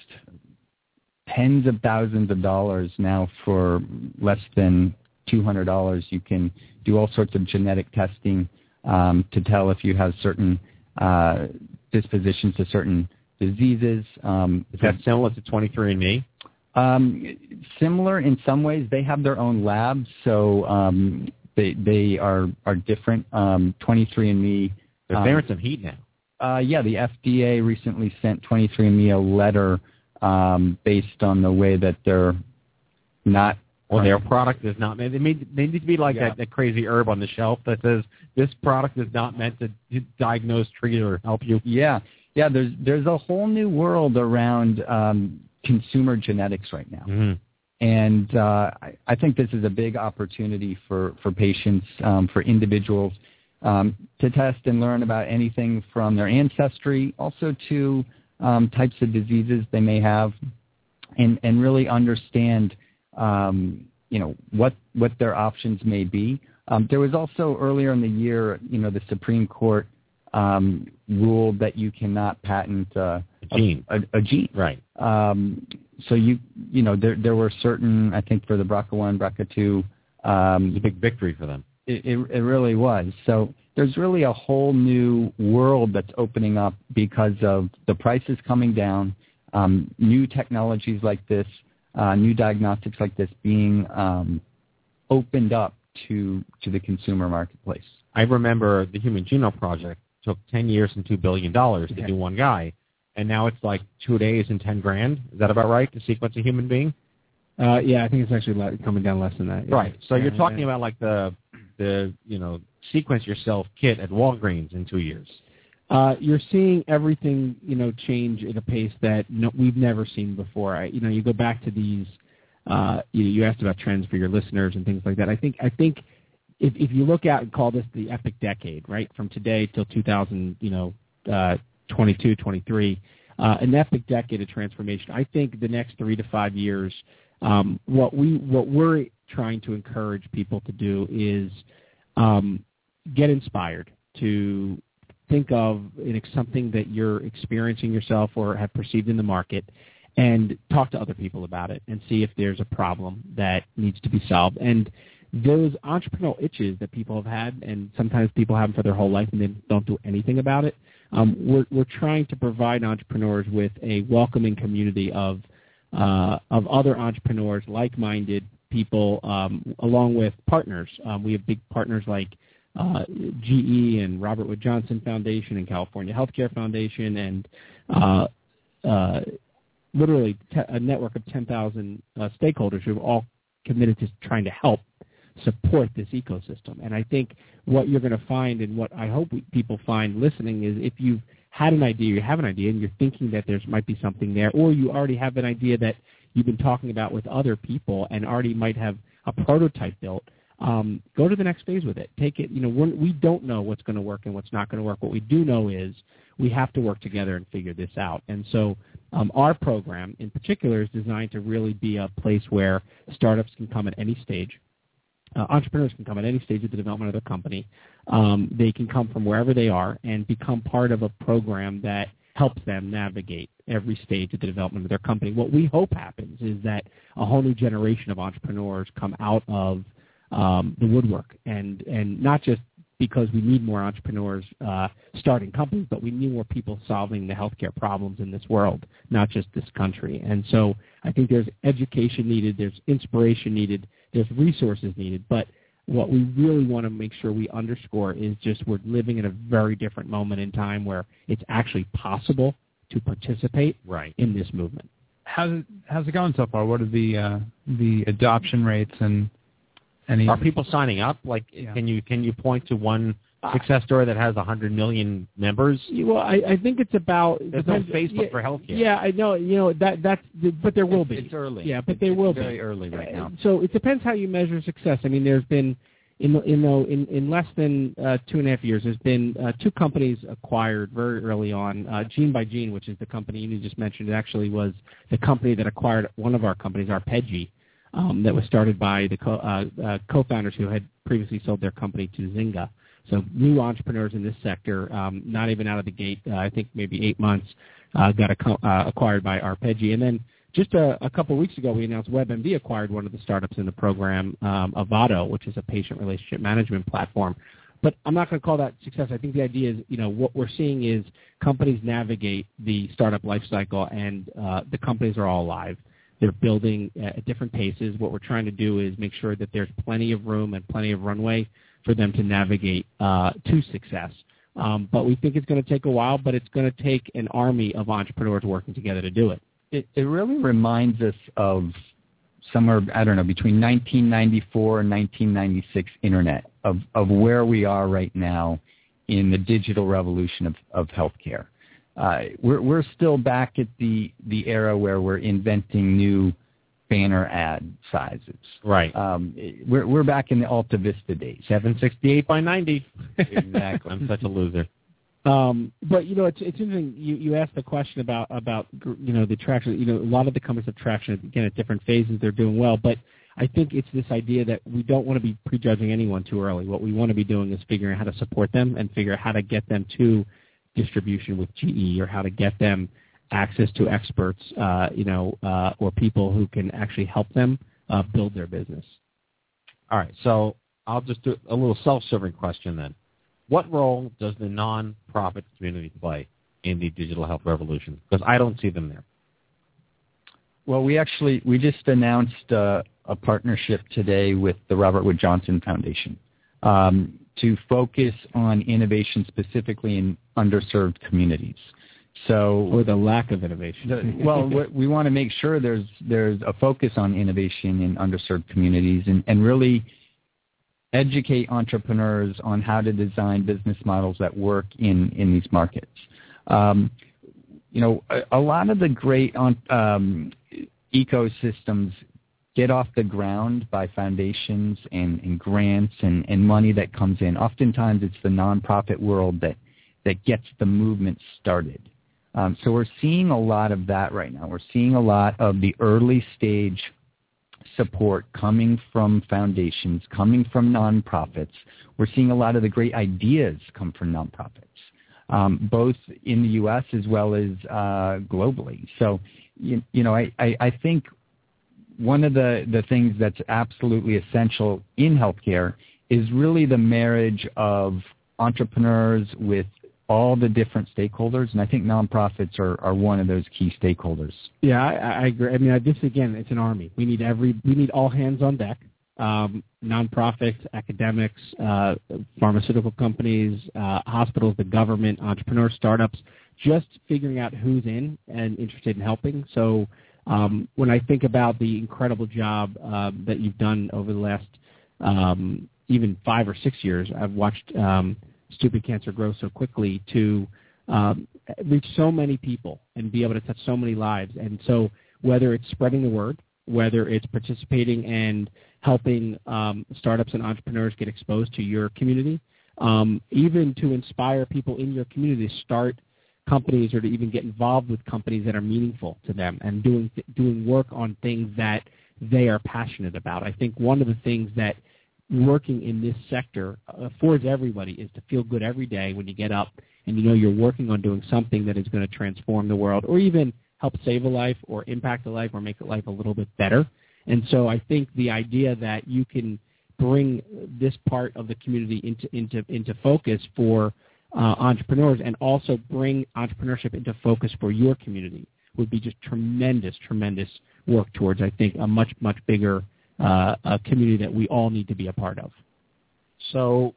tens of thousands of dollars now for less than $200, you can do all sorts of genetic testing um, to tell if you have certain uh, dispositions to certain diseases. Um, Is that similar to 23andMe? Um, similar in some ways. They have their own labs, so um, they they are are different. Um, 23andMe. But they're in some heat now. Uh, yeah, the FDA recently sent 23andMe a letter um, based on the way that they're not or their product is not meant. They need, they need to be like Yeah. that, that crazy herb on the shelf that says this product is not meant to diagnose, treat, or help you. Yeah, yeah. There's there's a whole new world around um, consumer genetics right now, Mm-hmm. and uh, I, I think this is a big opportunity for for patients, um, for individuals, um, to test and learn about anything from their ancestry, also to um, types of diseases they may have, and and really understand, um, you know, what what their options may be. Um, there was also earlier in the year, you know, the Supreme Court um, ruled that you cannot patent uh, A gene. A, a gene. Right. Um, so you you know there there were certain I think for the BRCA1, BRCA2. Um, It's a big victory for them. it, it, it really was. So there's really a whole new world that's opening up because of the prices coming down, um, new technologies like this, uh, new diagnostics like this being um, opened up to to the consumer marketplace. I remember the Human Genome Project took ten years and two billion dollars to Yeah. do one guy, and now it's like two days and ten grand. Is that about right to sequence a human being? Uh, yeah, I think it's actually le- coming down less than that. yeah. Right. So you're talking yeah. about like the the you know sequence yourself kit at Walgreens in two years. Uh, you're seeing everything you know change at a pace that no, we've never seen before. I, you know, you go back to these. Uh, you, you asked about trends for your listeners and things like that. I think I think if if you look at and call this the epic decade, right, from today till 2000, you know, uh, 22, 23, uh, an epic decade of transformation. I think the next three to five years, um, what we what we're trying to encourage people to do is um, get inspired to think of in something that you're experiencing yourself or have perceived in the market and talk to other people about it and see if there's a problem that needs to be solved. And those entrepreneurial itches that people have had, and sometimes people have them for their whole life and they don't do anything about it, um, we're, we're trying to provide entrepreneurs with a welcoming community of uh, of other entrepreneurs, like-minded people, um, along with partners. Um, we have big partners like uh, GE and Robert Wood Johnson Foundation and California Healthcare Foundation and uh, uh, literally te- a network of 10,000 uh, stakeholders who have all committed to trying to help support this ecosystem. And I think what you're going to find and what I hope we, people find listening is if you've had an idea, you have an idea, and you're thinking that there might be something there, or you already have an idea that you've been talking about with other people and already might have a prototype built, um, go to the next phase with it. Take it. You know, we're, we don't know what's going to work and what's not going to work. What we do know is we have to work together and figure this out. And so um, our program in particular is designed to really be a place where startups can come at any stage. Uh, entrepreneurs can come at any stage of the development of their company. Um, they can come from wherever they are and become part of a program that helps them navigate every stage of the development of their company. What we hope happens is that a whole new generation of entrepreneurs come out of um, the woodwork, and and not just because we need more entrepreneurs uh, starting companies, but we need more people solving the healthcare problems in this world, not just this country. And so I think there's education needed, there's inspiration needed, there's resources needed, but what we really want to make sure we underscore is just we're living in a very different moment in time where it's actually possible to participate right. in this movement. How's it, how's it going so far? What are the uh, the adoption rates and any? Are people signing up? Like, Yeah. can you can you point to one success story that has a hundred million members? Well, I, I think it's about. There's no Facebook yeah, for healthcare. Yeah, I know. You know that that's. But there will be. It's early. Yeah, but there will be. Very early right now. So it depends how you measure success. I mean, there's been in in the, in, in less than uh, two and a half years, there's been uh, two companies acquired very early on. Uh, Gene by Gene, which is the company you just mentioned, it actually was the company that acquired one of our companies, Arpeggi, um, that was started by the co- uh, uh, co-founders who had previously sold their company to Zynga. So new entrepreneurs in this sector, um, not even out of the gate, uh, I think maybe eight months, uh, got acco- uh, acquired by Arpeggi. And then just a, a couple of weeks ago, we announced WebMD acquired one of the startups in the program, um, Avado, which is a patient relationship management platform. But I'm not going to call that success. I think the idea is, you know, what we're seeing is companies navigate the startup life cycle, and uh, the companies are all alive. They're building at different paces. What we're trying to do is make sure that there's plenty of room and plenty of runway for them to navigate uh, to success. Um, but we think it's going to take a while, but it's going to take an army of entrepreneurs working together to do it. It, it really reminds us of somewhere I don't know between 1994 and 1996 internet of of where we are right now in the digital revolution of of healthcare. Uh, we're we're still back at the the era where we're inventing new banner ad sizes. Right. Um, we're we're back in the Alta Vista days. 768 by 90. Exactly. I'm such a loser. Um, but you know, it's it's interesting. You you asked the question about about you know the traction. You know, a lot of the companies have traction again at different phases. They're doing well, but I think it's this idea that we don't want to be prejudging anyone too early. What we want to be doing is figuring out how to support them and figure out how to get them to distribution with GE or how to get them access to experts, uh, you know, uh, or people who can actually help them uh, build their business. All right, so I'll just do a little self-serving question then. What role does the non-profit community play in the digital health revolution? Because I don't see them there. Well, we actually we just announced uh, a partnership today with the Robert Wood Johnson Foundation um, to focus on innovation specifically in underserved communities. So, or the lack of innovation. the, well, we, we want to make sure there's there's a focus on innovation in underserved communities and, and really educate entrepreneurs on how to design business models that work in in these markets. Um, you know, a, a lot of the great on, um, ecosystems get off the ground by foundations and, and grants and, and money that comes in. Oftentimes, it's the nonprofit world that that gets the movement started. Um, so we're seeing a lot of that right now. We're seeing a lot of the early stage support coming from foundations, coming from nonprofits. We're seeing a lot of the great ideas come from nonprofits, um, both in the U.S. as well as uh, globally. So, you, you know, I, I, I think one of the, the things that's absolutely essential in healthcare is really the marriage of entrepreneurs with all the different stakeholders, and I think nonprofits are, are one of those key stakeholders. Yeah, I, I agree. I mean, this again, it's an army. We need every, we need all hands on deck. Um, nonprofits, academics, uh, pharmaceutical companies, uh, hospitals, the government, entrepreneurs, startups, just figuring out who's in and interested in helping. So um, when I think about the incredible job uh, that you've done over the last um, even five or six years, I've watched um, stupid cancer grow so quickly to um, reach so many people and be able to touch so many lives. And so whether it's spreading the word, whether it's participating and helping um, startups and entrepreneurs get exposed to your community, um, even to inspire people in your community to start companies or to even get involved with companies that are meaningful to them and doing doing work on things that they are passionate about. I think one of the things that working in this sector uh, affords everybody is to feel good every day when you get up and you know you're working on doing something that is going to transform the world or even help save a life or impact a life or make a life a little bit better. And so I think the idea that you can bring this part of the community into into into focus for uh, entrepreneurs and also bring entrepreneurship into focus for your community would be just tremendous, tremendous work towards, I think, a much, much bigger uh, community that we all need to be a part of. So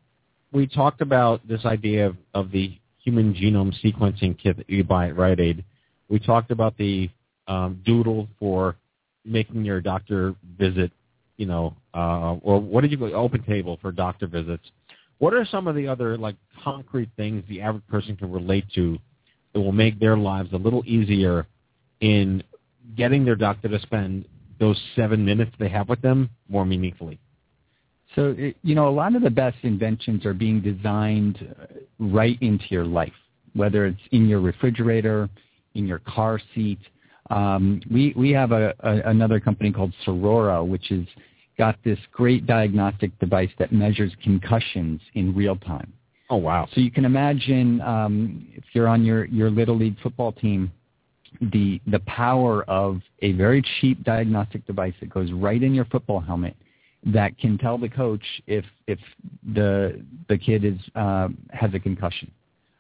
we talked about this idea of, of the human genome sequencing kit that you buy at Rite Aid. We talked about the um, doodle for making your doctor visit, you know, uh, or what did you go, open table for doctor visits. What are some of the other like concrete things the average person can relate to that will make their lives a little easier in getting their doctor to spend those seven minutes they have with them more meaningfully? So, you know, a lot of the best inventions are being designed uh, right into your life, whether it's in your refrigerator, in your car seat. Um, we, we have a, a, another company called Sorora, which has got this great diagnostic device that measures concussions in real time. Oh, wow. So you can imagine um, if you're on your, your Little League football team, the, the power of a very cheap diagnostic device that goes right in your football helmet – that can tell the coach if if the the kid is uh, has a concussion,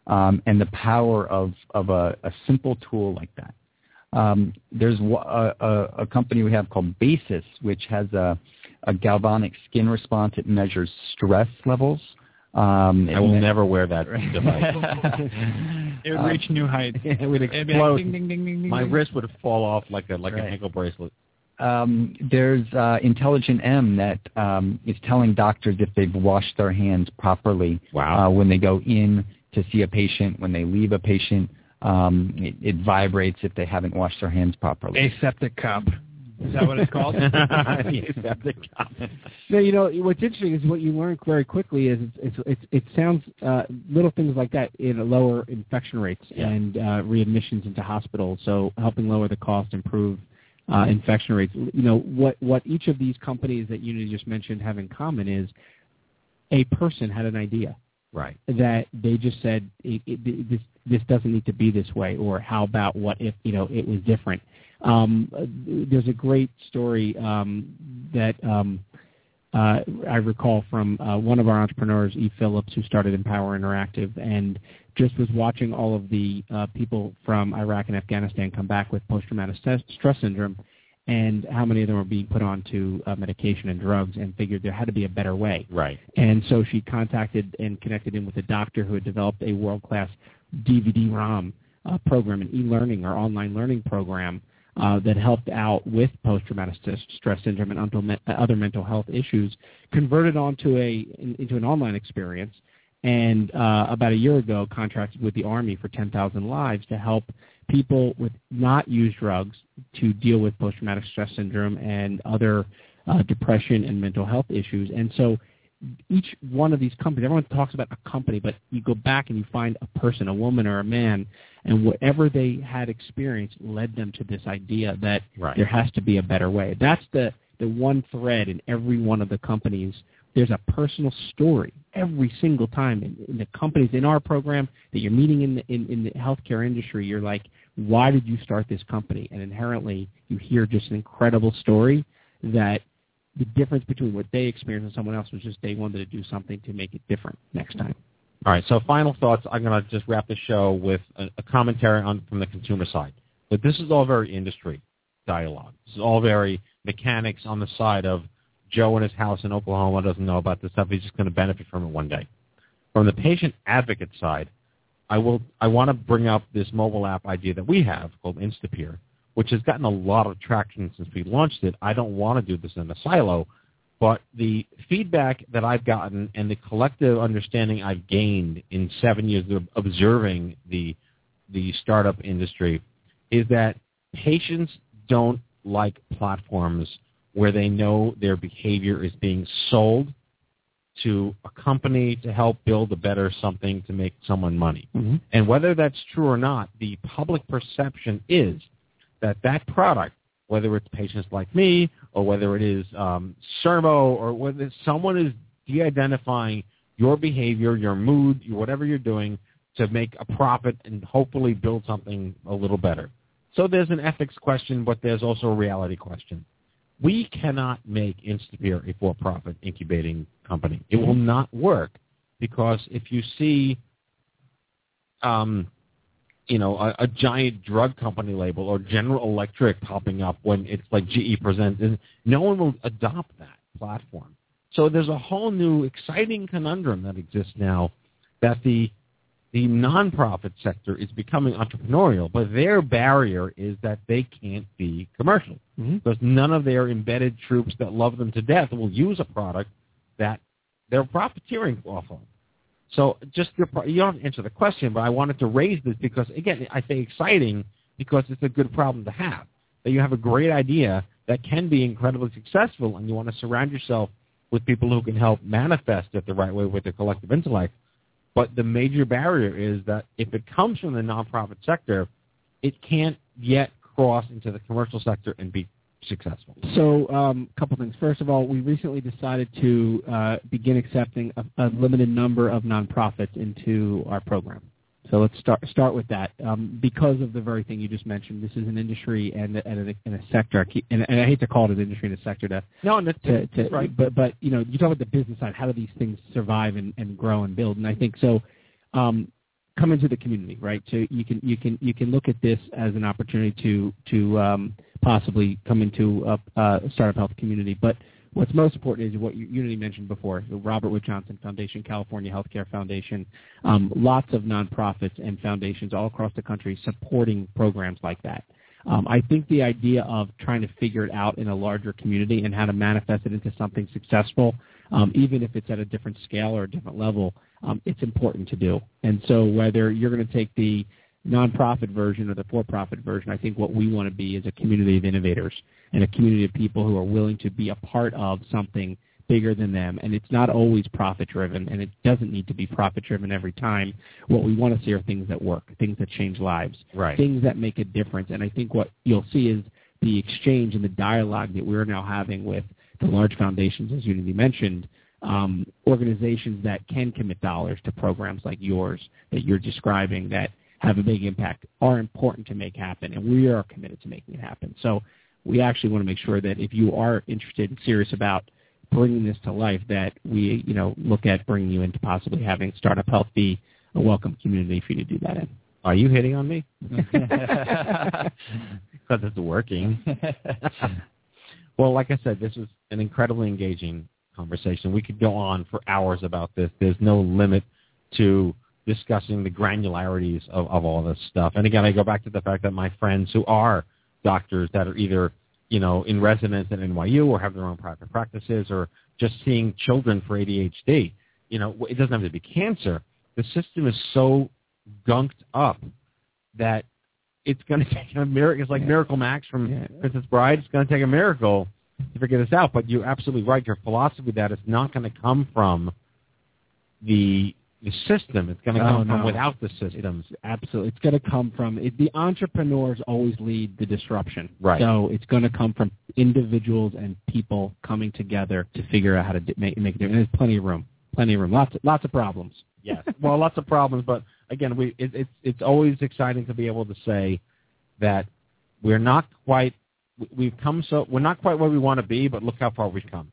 um, and the power of of a, a simple tool like that. Um, there's a, a, a company we have called Basis, which has a, a galvanic skin response. It measures stress levels. Um, I will never wear that device. it would reach new heights. it would explode. Ding, ding, ding, My wrist would fall off like a like right. a ankle bracelet um, there's uh, Intelligent M that um, is telling doctors if they've washed their hands properly wow. uh, when they go in to see a patient, when they leave a patient. Um, it, it vibrates if they haven't washed their hands properly. Aseptic cup. Is that what it's called? Aseptic cup. No, you know what's interesting is what you learn very quickly is it's, it's, it's it sounds uh, little things like that in lower infection rates yeah. and uh, readmissions into hospitals. So helping lower the cost, improve uh, infection rates. You know what what each of these companies that you just mentioned have in common is a person had an idea, right? That they just said it, it, this this doesn't need to be this way, or how about what if you know it was different. Um, there's a great story um, that um, uh, I recall from uh, one of our entrepreneurs, E. Phillips, who started Empower Interactive, and just was watching all of the uh, people from Iraq and Afghanistan come back with post-traumatic stress syndrome, and how many of them were being put onto uh, medication and drugs, and figured there had to be a better way. Right. And so she contacted and connected in with a doctor who had developed a world-class DVD-ROM uh, program, an e-learning or online learning program uh, that helped out with post-traumatic stress syndrome and other mental health issues, converted onto a into an online experience, and uh, about a year ago contracted with the Army for 10,000 lives to help people with not use drugs to deal with post-traumatic stress syndrome and other uh, depression and mental health issues. And so each one of these companies, everyone talks about a company, but you go back and you find a person, a woman or a man, and whatever they had experienced led them to this idea that Right. there has to be a better way. That's the, the one thread in every one of the companies. There's a personal story every single time in, in the companies in our program that you're meeting in the, in, in the healthcare industry. You're like, why did you start this company? And inherently, you hear just an incredible story that the difference between what they experienced and someone else was just they wanted to do something to make it different next time. All right. So final thoughts. I'm going to just wrap the show with a, a commentary on from the consumer side. But this is all very industry dialogue. This is all very mechanics on the side of Joe in his house in Oklahoma doesn't know about this stuff. He's just going to benefit from it one day. From the patient advocate side, I will. I want to bring up this mobile app idea that we have called Instapeer, which has gotten a lot of traction since we launched it. I don't want to do this in a silo, but the feedback that I've gotten and the collective understanding I've gained in seven years of observing the the startup industry is that patients don't like platforms where they know their behavior is being sold to a company to help build a better something to make someone money. Mm-hmm. And whether that's true or not, the public perception is that that product, whether it's patients like me or whether it is um, Servo or whether someone is de-identifying your behavior, your mood, whatever you're doing to make a profit and hopefully build something a little better. So there's an ethics question, but there's also a reality question. We cannot make Instapeer a for-profit incubating company. It will not work because if you see, um, you know, a, a giant drug company label or General Electric popping up when it's like GE presents, and no one will adopt that platform. So there's a whole new exciting conundrum that exists now that the the nonprofit sector is becoming entrepreneurial, but their barrier is that they can't be commercial Mm-hmm. because none of their embedded troops that love them to death will use a product that they're profiteering off of. So just your, you don't have to answer the question, but I wanted to raise this because again, I say exciting because it's a good problem to have. That you have a great idea that can be incredibly successful, and you want to surround yourself with people who can help manifest it the right way with their collective intellect. But the major barrier is that if it comes from the nonprofit sector, it can't yet cross into the commercial sector and be successful. So, um, a couple things. First of all, we recently decided to uh, begin accepting a, a limited number of nonprofits into our program. So let's start start with that. Um, because of the very thing you just mentioned, this is an industry and, and, a, and a sector. And, and I hate to call it an industry and a sector to No, that's, to, to right. but but you know you talk about the business side how do these things survive and, and grow and build and i think so um come into the community right? So you can you can you can look at this as an opportunity to to um possibly come into a, a startup health community. But what's most important is what Unity mentioned before the robert wood johnson foundation california healthcare foundation um, lots of nonprofits and foundations all across the country supporting programs like that. Um, I think the idea of trying to figure it out in a larger community and how to manifest it into something successful, um, even if it's at a different scale or a different level, um, it's important to do. And so whether you're going to take the nonprofit version or the for-profit version, I think what we want to be is a community of innovators and a community of people who are willing to be a part of something bigger than them. And it's not always profit driven, and it doesn't need to be profit driven every time. What we want to see are things that work, things that change lives, Right. things that make a difference. And I think what you'll see is the exchange and the dialogue that we're now having with the large foundations, as Unity mentioned, um, organizations that can commit dollars to programs like yours that you're describing that have a big impact are important to make happen, and we are committed to making it happen. So we actually want to make sure that if you are interested and serious about bringing this to life, that we, you know, look at bringing you into possibly having Startup Health be a welcome community for you to do that in. Are you hitting on me? Because it's working. well, like I said, this was an incredibly engaging conversation. We could go on for hours about this. There's no limit to discussing the granularities of, of all this stuff. And again, I go back to the fact that my friends who are doctors that are either, you know, in residence at NYU or have their own private practices or just seeing children for ADHD, you know, it doesn't have to be cancer. The system is so gunked up that it's going to take a miracle. It's like Miracle Max from Princess Bride. It's going to take a miracle to figure this out. But you're absolutely right. Your philosophy that it's not going to come from the the system. It's going to No, come from no. without the systems. Absolutely. It's going to come from it, the entrepreneurs always lead the disruption. Right. So it's going to come from individuals and people coming together to figure out how to make, make a difference. And there's plenty of room. Plenty of room. Lots of, lots of problems. Yes. well, lots of problems, but again, we it, it's it's always exciting to be able to say that we're not quite we- we've come so we're not quite where we want to be, but look how far we've come.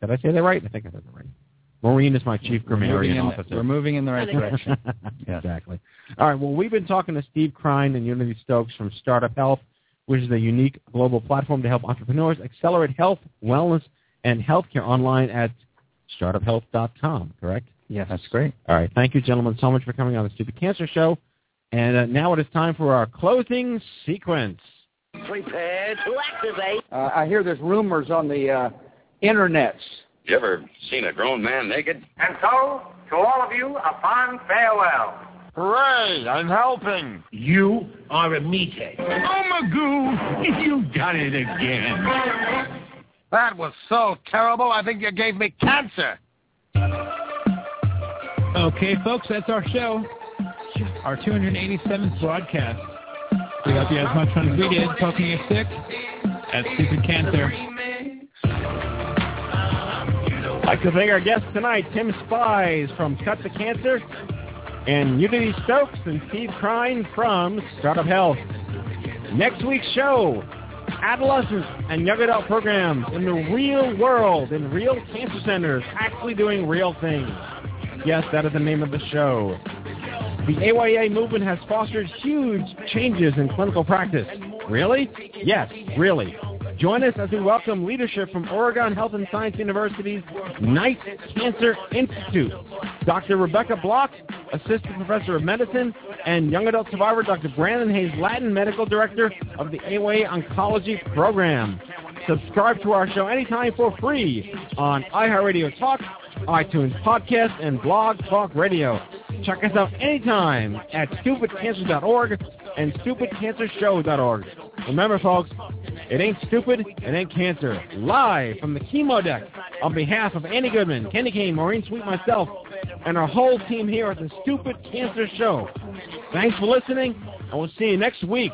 Did I say that right? I think I said that right. Maureen is my chief grammarian moving in the- officer. we're moving in the right direction. Exactly. All right. Well, we've been talking to Steve Krein and Unity Stoakes from Startup Health, which is a unique global platform to help entrepreneurs accelerate health, wellness, and healthcare online at startuphealth.com. Correct? Yes. That's great. All right. Thank you, gentlemen, so much for coming on the Stupid Cancer Show. And uh, now it is time for our closing sequence. Prepare to activate. Uh, I hear there's rumors on the uh, internets. You ever seen a grown man naked? And so, to all of you, a fond farewell. Hooray, I'm helping. You are a meathead. Oh, Magoo, you done it again. That was so terrible, I think you gave me cancer. Okay, folks, that's our show. Our 287th broadcast. We hope you had as much fun as we did poking a stick at Stupid Cancer. I'd like to thank our guests tonight, Tim Spies from Cut the Cancer, and Unity Stoakes and Steve Krein from Startup Health. Next week's show, adolescents and young adult programs in the real world, in real cancer centers, actually doing real things. Yes, that is the name of the show. The AYA movement has fostered huge changes in clinical practice. Really? Yes, really. Join us as we welcome leadership from Oregon Health and Science University's Knight Cancer Institute. Dr. Rebecca Block, Assistant Professor of Medicine, and young adult survivor Dr. Brandon Hayes Lattin, Medical Director of the AYA Oncology Program. Subscribe to our show anytime for free on iHeartRadio Talk, iTunes Podcast, and Blog Talk Radio. Check us out anytime at stupidcancer.org and stupidcancershow.org. Remember, folks, it ain't stupid, it ain't cancer. Live from the chemo deck on behalf of Andy Goodman, Kenny Kane, Maureen Sweet, myself, and our whole team here at the Stupid Cancer Show. Thanks for listening, and we'll see you next week